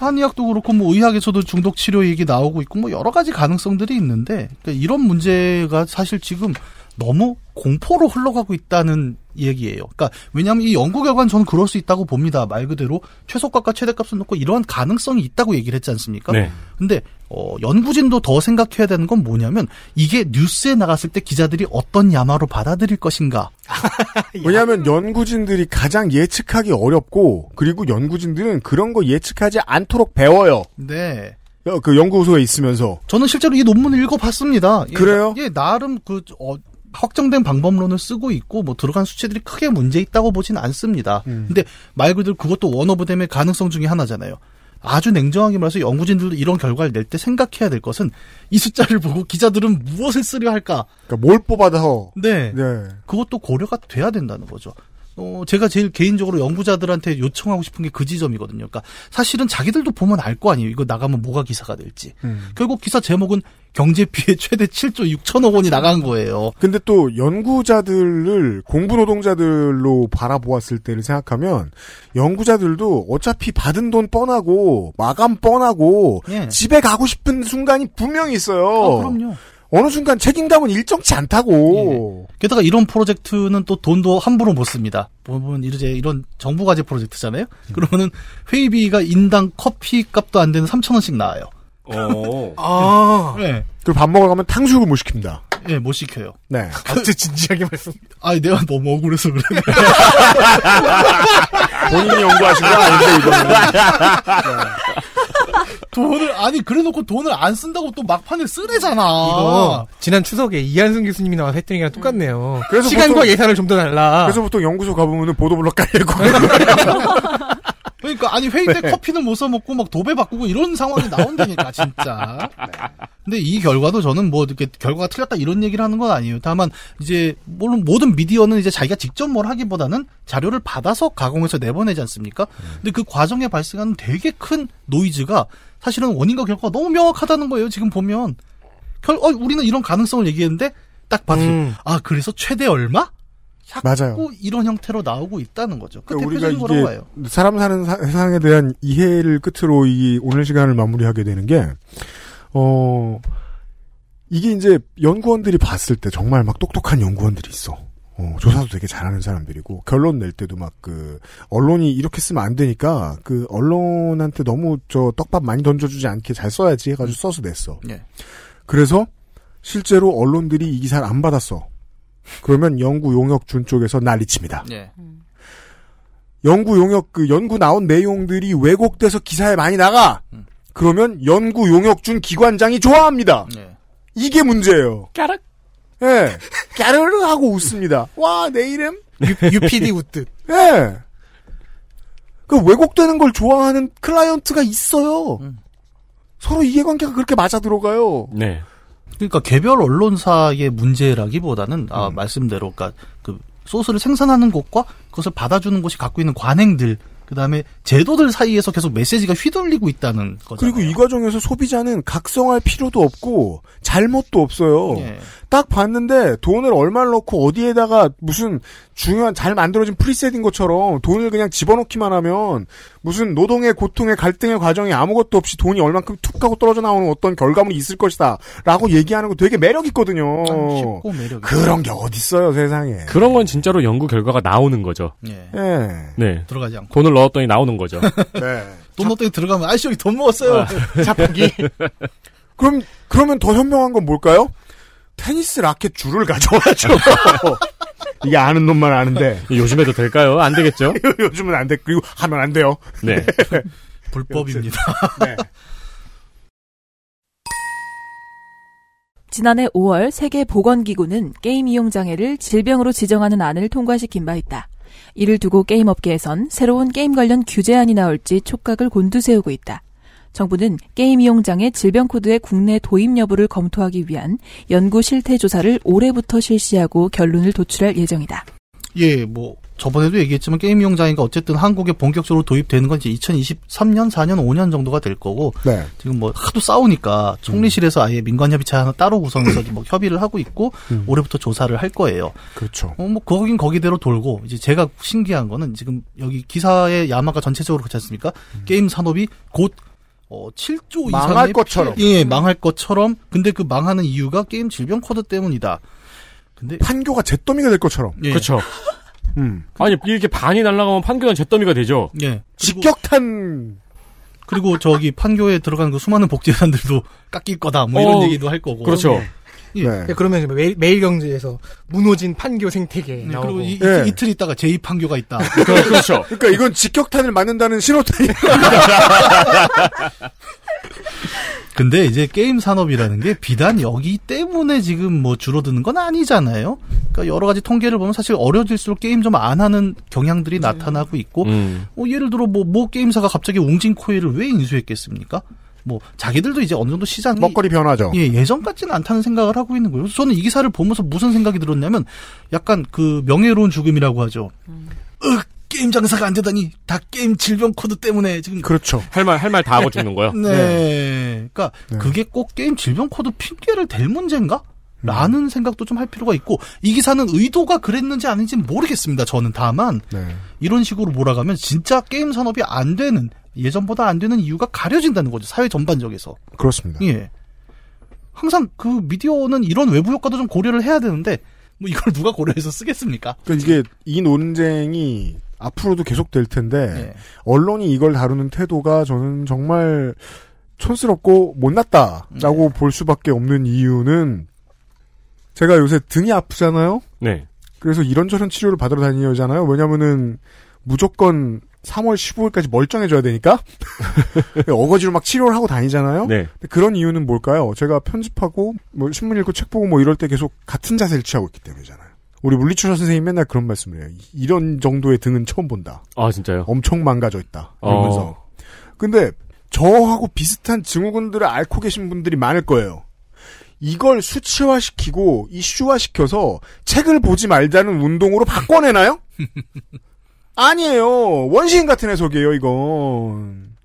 한의학도 그렇고 뭐 의학에서도 중독 치료 얘기 나오고 있고 뭐 여러 가지 가능성들이 있는데 그러니까 이런 문제가 사실 지금 너무 공포로 흘러가고 있다는 얘기예요. 그러니까 왜냐하면 이 연구 결과는 저는 그럴 수 있다고 봅니다. 말 그대로 최소값과 최대값을 놓고 이러한 가능성이 있다고 얘기를 했지 않습니까? 네. 근데 어, 연구진도 더 생각해야 되는 건 뭐냐면 이게 뉴스에 나갔을 때 기자들이 어떤 야마로 받아들일 것인가. 왜냐하면 연구진들이 가장 예측하기 어렵고 그리고 연구진들은 그런 거 예측하지 않도록 배워요. 네. 어, 그 연구소에 있으면서 저는 실제로 이 논문을 읽어봤습니다. 예, 그래요? 예, 나름 그 어, 확정된 방법론을 쓰고 있고 뭐 들어간 수치들이 크게 문제 있다고 보진 않습니다. 음. 근데 말 그대로 그것도 원오브댐의 가능성 중에 하나잖아요. 아주 냉정하게 말해서 연구진들도 이런 결과를 낼 때 생각해야 될 것은 이 숫자를 보고 기자들은 무엇을 쓰려 할까? 그러니까 뭘 뽑아서 네. 네. 그것도 고려가 돼야 된다는 거죠. 어, 제가 제일 개인적으로 연구자들한테 요청하고 싶은 게 그 지점이거든요. 그러니까 사실은 자기들도 보면 알 거 아니에요. 이거 나가면 뭐가 기사가 될지. 음. 결국 기사 제목은 경제 피해 최대 7조 6천억 원이 나간 거예요. 근데 또 연구자들을 공부 노동자들로 바라보았을 때를 생각하면 연구자들도 어차피 받은 돈 뻔하고 마감 뻔하고 예. 집에 가고 싶은 순간이 분명히 있어요. 아, 그럼요. 어느 순간 책임감은 일정치 않다고. 게다가 이런 프로젝트는 또 돈도 함부로 못 씁니다. 보면 이제 이런 정부 과제 프로젝트잖아요. 그러면은 회의비가 인당 커피 값도 안 되는 3천 원씩 나와요. 어. 아. 네. 그리고 밥 먹으러 가면 탕수육을 못 시킵니다. 예, 못 시켜요. 네. 아주 진지하게 말씀. 아니, 내가 너무 억울해서 그래. 본인이 연구하신 건 아닌데 이거는. 돈을, 아니, 그래 놓고 돈을 안 쓴다고 또 막판에 쓰래잖아. 이거 지난 추석에 이한승 교수님이 나와서 했던 얘기랑 똑같네요. 그래서 시간과 보통- 예산을 좀 더 달라. 그래서 보통 연구소 가보면은 보도블럭 깔리고. 그러니까 아니 회의 때 커피는 못 사 먹고 막 도배 바꾸고 이런 상황이 나온다니까 진짜. 근데 이 결과도 저는 뭐 이렇게 결과가 틀렸다 이런 얘기를 하는 건 아니에요. 다만 이제 물론 모든 미디어는 이제 자기가 직접 뭘 하기보다는 자료를 받아서 가공해서 내보내지 않습니까? 근데 그 과정에 발생하는 되게 큰 노이즈가 사실은 원인과 결과가 너무 명확하다는 거예요. 지금 보면 결 어, 우리는 이런 가능성을 얘기했는데 딱 봐도 음. 아 그래서 최대 얼마? 맞아요. 이런 형태로 나오고 있다는 거죠. 그 그러니까 우리가 거라고 봐요. 이게 사람 사는 사- 세상에 대한 이해를 끝으로 이 오늘 시간을 마무리하게 되는 게, 어, 이게 이제 연구원들이 봤을 때 정말 막 똑똑한 연구원들이 있어. 어, 조사도 되게 잘하는 사람들이고, 결론 낼 때도 막 그, 언론이 이렇게 쓰면 안 되니까, 그, 언론한테 너무 저 떡밥 많이 던져주지 않게 잘 써야지 해가지고 써서 냈어. 예. 그래서, 실제로 언론들이 이 기사를 안 받았어. 그러면 연구 용역 준 쪽에서 난리칩니다. 예. 연구 용역 그 연구 나온 내용들이 왜곡돼서 기사에 많이 나가. 그러면 연구 용역 준 기관장이 좋아합니다. 예. 이게 문제예요. 까락. 예. 까르르 하고 웃습니다. 와, 내 이름? UPD 웃듯. 예. 그 왜곡되는 걸 좋아하는 클라이언트가 있어요. 서로 이해관계가 그렇게 맞아 들어가요. 네. 그러니까 개별 언론사의 문제라기보다는 아 음. 말씀대로 그러니까 그 소스를 생산하는 곳과 그것을 받아주는 곳이 갖고 있는 관행들 그 다음에 제도들 사이에서 계속 메시지가 휘둘리고 있다는 거죠. 그리고 이 과정에서 소비자는 각성할 필요도 없고 잘못도 없어요. 예. 딱 봤는데 돈을 얼마를 넣고 어디에다가 무슨 중요한 잘 만들어진 프리셋인 것처럼 돈을 그냥 집어넣기만 하면 무슨 노동의 고통의 갈등의 과정이 아무것도 없이 돈이 얼만큼 툭 하고 떨어져 나오는 어떤 결과물이 있을 것이다 라고 얘기하는 거 되게 매력 있거든요. 쉽고 매력 그런 게 어딨어요 세상에. 그런 건 진짜로 연구 결과가 나오는 거죠. 예. 예. 네. 들어가지 않고. 돈을 넣었더니 나오는 거죠. 네. 돈 넣었더니 들어가면 아저씨 여기 돈 먹었어요. 자판기. 그럼 그러면 더 현명한 건 뭘까요? 테니스 라켓 줄을 가져와죠. 이게 아는 놈만 아는데. 요즘에도 될까요? 안 되겠죠? 요즘은 안 돼. 그리고 하면 안 돼요. 네. 불법입니다. 네. 지난해 5월 세계보건기구는 게임 이용 장애를 질병으로 지정하는 안을 통과시킨 바 있다. 이를 두고 게임 업계에선 새로운 게임 관련 규제안이 나올지 촉각을 곤두세우고 있다. 정부는 게임 이용 장애 질병 코드의 국내 도입 여부를 검토하기 위한 연구 실태 조사를 올해부터 실시하고 결론을 도출할 예정이다. 예, 뭐 저번에도 얘기했지만 게임 이용 장애가 어쨌든 한국에 본격적으로 도입되는 건 이제 2023년, 4년, 5년 정도가 될 거고 네. 지금 뭐 하도 싸우니까 총리실에서 아예 민관 협의체 하나 따로 구성해서 뭐 협의를 하고 있고 올해부터 조사를 할 거예요. 그렇죠. 어, 뭐 거긴 거기대로 돌고 이제 제가 신기한 거는 지금 여기 기사의 야마가 전체적으로 그렇지 않습니까? 게임 산업이 곧 어, 7조 망할 이상의 것처럼. 피- 예, 망할 것처럼. 근데 그 망하는 이유가 게임 질병 코드 때문이다. 근데 판교가 잿더미가 될 것처럼. 예. 그렇죠. 음. 아니, 이렇게 반이 날아가면 판교는 잿더미가 되죠. 예. 직격탄 그리고 저기 판교에 들어가는 그 수많은 복지회사들도 깎일 거다. 뭐 이런 어, 얘기도 할 거고. 그렇죠. 예. 네, 그러면 이제 매일, 매일경제에서 무너진 판교 생태계 네, 나오고. 그리고 이, 예. 이틀 있다가 제2 판교가 있다. 그렇죠. 그러니까 이건 직격탄을 맞는다는 신호탄이. 근데 이제 게임 산업이라는 게 비단 여기 때문에 지금 뭐 줄어드는 건 아니잖아요. 그러니까 여러 가지 통계를 보면 사실 어려질수록 게임 좀 안 하는 경향들이 나타나고 있고, 음. 뭐 예를 들어 뭐, 모 게임사가 갑자기 웅진코일을 왜 인수했겠습니까? 뭐 자기들도 이제 어느 정도 시장이 먹거리 변화죠. 예, 예전 같지는 않다는 생각을 하고 있는 거예요. 그래서 저는 이 기사를 보면서 무슨 생각이 들었냐면 약간 그 명예로운 죽음이라고 하죠. 으, 게임 장사가 안 되다니 다 게임 질병 코드 때문에 지금 그렇죠. 할 말, 할 말 다 하고 죽는 거요? 네. 그러니까 그게 꼭 게임 질병 코드 핑계를 댈 문제인가? 라는 생각도 좀 할 필요가 있고 이 기사는 의도가 그랬는지 아닌지는 모르겠습니다. 저는 다만 네. 이런 식으로 몰아가면 진짜 게임 산업이 안 되는 예전보다 안 되는 이유가 가려진다는 거죠. 사회 전반적에서. 그렇습니다. 예. 항상 그 미디어는 이런 외부 효과도 좀 고려를 해야 되는데 뭐 이걸 누가 고려해서 쓰겠습니까? 그러니까 이게 이 논쟁이 앞으로도 계속 될 텐데 네. 언론이 이걸 다루는 태도가 저는 정말 촌스럽고 못났다라고 네. 볼 수밖에 없는 이유는 제가 요새 등이 아프잖아요. 네. 그래서 이런저런 치료를 받으러 다니잖아요. 왜냐면은 무조건 3월 15일까지 멀쩡해져야 되니까 어거지로 막 치료를 하고 다니잖아요. 네. 그런 이유는 뭘까요? 제가 편집하고 뭐 신문 읽고 책 보고 뭐 이럴 때 계속 같은 자세를 취하고 있기 때문이잖아요. 우리 물리치료 선생님 맨날 그런 말씀을 해요. 이- 이런 정도의 등은 처음 본다. 아, 진짜요? 엄청 망가져 있다. 그러면서. 어. 근데 저하고 비슷한 증후군들을 앓고 계신 분들이 많을 거예요. 이걸 수치화시키고 이슈화시켜서 책을 보지 말자는 운동으로 바꿔내나요? 아니에요. 원시인 같은 해석이에요, 이건.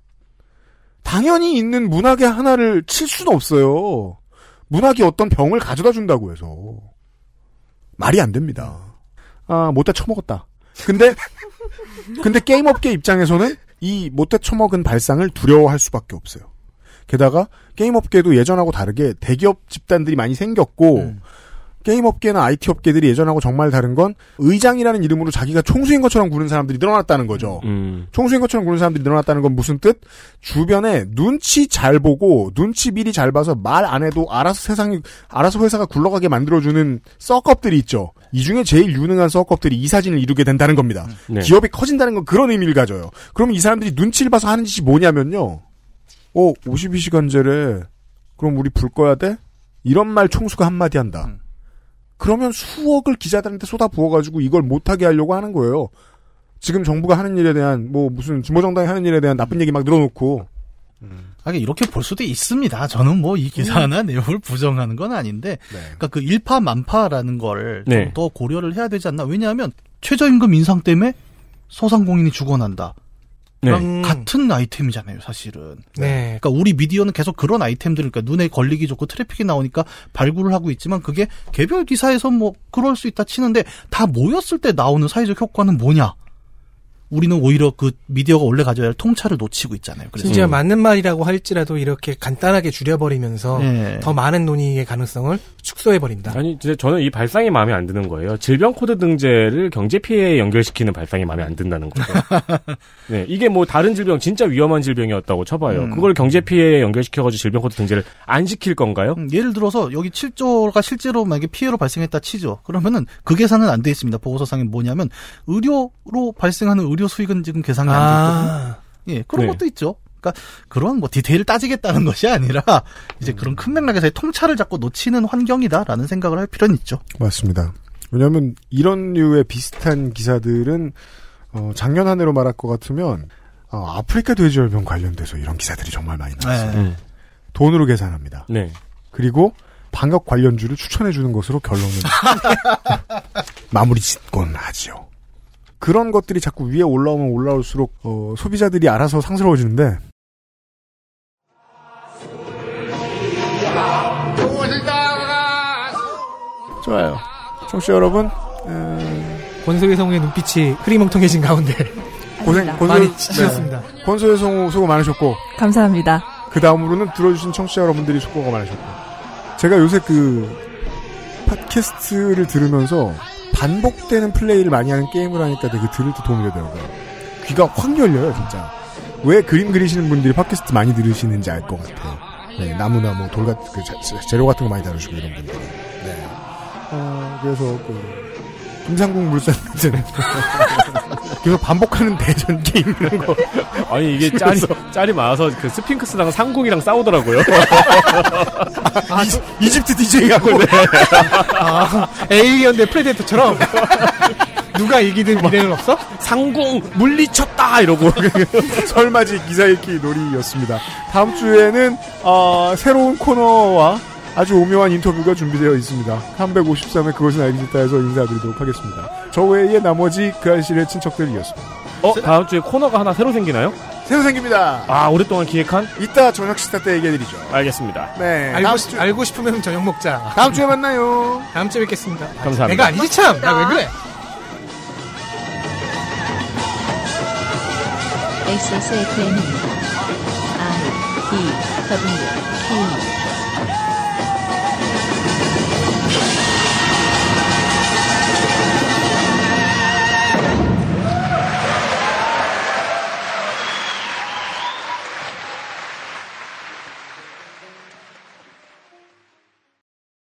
당연히 있는 문학의 하나를 칠 수는 없어요. 문학이 어떤 병을 가져다 준다고 해서. 말이 안 됩니다. 아, 못다 처먹었다. 근데, 근데 게임업계 입장에서는 이 못다 처먹은 발상을 두려워할 수밖에 없어요. 게다가 게임업계도 예전하고 다르게 대기업 집단들이 많이 생겼고 게임 업계나 IT업계들이 예전하고 정말 다른 건 의장이라는 이름으로 자기가 총수인 것처럼 구는 사람들이 늘어났다는 거죠. 음. 총수인 것처럼 구는 사람들이 늘어났다는 건 무슨 뜻? 주변에 눈치 잘 보고 눈치 미리 잘 봐서 말 안 해도 알아서 세상이 알아서 회사가 굴러가게 만들어주는 썩업들이 있죠. 이 중에 제일 유능한 썩업들이 이 사진을 이루게 된다는 겁니다. 네. 기업이 커진다는 건 그런 의미를 가져요. 그러면 이 사람들이 눈치를 봐서 하는 짓이 뭐냐면요. 어, 52시간제래. 그럼 우리 불 꺼야 돼? 이런 말 총수가 한마디 한다. 그러면 수억을 기자들한테 쏟아 부어가지고 이걸 못하게 하려고 하는 거예요. 지금 정부가 하는 일에 대한, 뭐, 무슨, 주모정당이 하는 일에 대한 나쁜 얘기 막 늘어놓고. 아, 이렇게 볼 수도 있습니다. 저는 뭐 이 기사나 음. 내용을 부정하는 건 아닌데, 네. 그러니까 그 일파만파라는 걸좀 네. 더 고려를 해야 되지 않나? 왜냐하면 최저임금 인상 때문에 소상공인이 죽어난다. 네. 랑 같은 아이템이잖아요, 사실은. 네. 그러니까 우리 미디어는 계속 그런 아이템들, 그러니까 눈에 걸리기 좋고 트래픽이 나오니까 발굴을 하고 있지만 그게 개별 기사에서 뭐 그럴 수 있다 치는데 다 모였을 때 나오는 사회적 효과는 뭐냐? 우리는 오히려 그 미디어가 원래 가져야 할 통찰을 놓치고 있잖아요. 그래서 심지어 맞는 말이라고 할지라도 이렇게 간단하게 줄여버리면서 네. 더 많은 논의의 가능성을 축소해버린다. 아니, 저는 이 발상이 마음에 안 드는 거예요. 질병 코드 등재를 경제 피해에 연결시키는 발상이 마음에 안 든다는 거죠. 네, 이게 뭐 다른 질병, 진짜 위험한 질병이었다고 쳐봐요. 음. 그걸 경제 피해에 연결시켜가지고 질병 코드 등재를 안 시킬 건가요? 음, 예를 들어서 여기 7조가 실제로 만약에 피해로 발생했다 치죠. 그러면은 그 계산은 안 돼 있습니다. 보고서상에 뭐냐면 의료로 발생하는 의료 수익은 지금 계산이 안돼 있거든요. 아, 예, 그런 네. 것도 있죠. 그러니까 그런 뭐 디테일을 따지겠다는 것이 아니라 이제 그런 큰 맥락에서의 통찰을 자꾸 놓치는 환경이다라는 생각을 할 필요는 있죠. 맞습니다. 왜냐하면 이런 류의 비슷한 기사들은 어, 작년 한 해로 말할 것 같으면 어, 아프리카 돼지열병 관련돼서 이런 기사들이 정말 많이 나왔어요. 네. 음. 돈으로 계산합니다. 네. 그리고 방역 관련주를 추천해 주는 것으로 결론을 마무리 짓곤 하지요. 그런 것들이 자꾸 위에 올라오면 올라올수록 어, 소비자들이 알아서 상스러워지는데 좋아요. 청취자 여러분 에, 권소희 성우의 눈빛이 흐리멍텅해진 가운데 고생. 권소- 많이 지치셨습니다. 네. 권소의 성우 수고 많으셨고 감사합니다. 그 다음으로는 들어주신 청취자 여러분들이 수고가 많으셨고 제가 요새 그 팟캐스트를 들으면서 반복되는 플레이를 많이 하는 게임을 하니까 되게 들을 때 도움이 되더라고요. 귀가 확 열려요, 진짜. 왜 그림 그리시는 분들이 팟캐스트 많이 들으시는지 알 것 같아요. 네, 나무나 뭐 돌 같은 그 재료 같은 거 많이 다루시고 이런 분들이. 네. 어, 그래서 그 김상국 물산는 계속 반복하는 대전 게임 이런 거. 아니, 이게 짤이, 짤이 많아서 그 스핑크스랑 상궁이랑 싸우더라고요. 아, 이, 집트 DJ가 네. 아, 에이리언 대 프레데터처럼 누가 이기든 미래는 없어? 상궁 물리쳤다 이러고 설맞이 기사 읽기 놀이였습니다. 다음 주에는 어, 새로운 코너와 아주 오묘한 인터뷰가 준비되어 있습니다. 353회 그것은 알기 싫다에서 인사드리도록 하겠습니다. 저 외에 나머지 그 아실의 친척들이었습니다. 어, 다음 주에 코너가 하나 새로 생기나요? 새로 생깁니다. 아, 오랫동안 기획한? 이따 저녁 식사 때 얘기해드리죠. 알겠습니다. 네. 알고, 다음, 싶, 알고 싶으면 저녁 먹자. 다음 주에 만나요. 다음 주에 뵙겠습니다. 감사합니다. 내가 아니지 참. 나 왜 그래? XSFM입니다. I D W K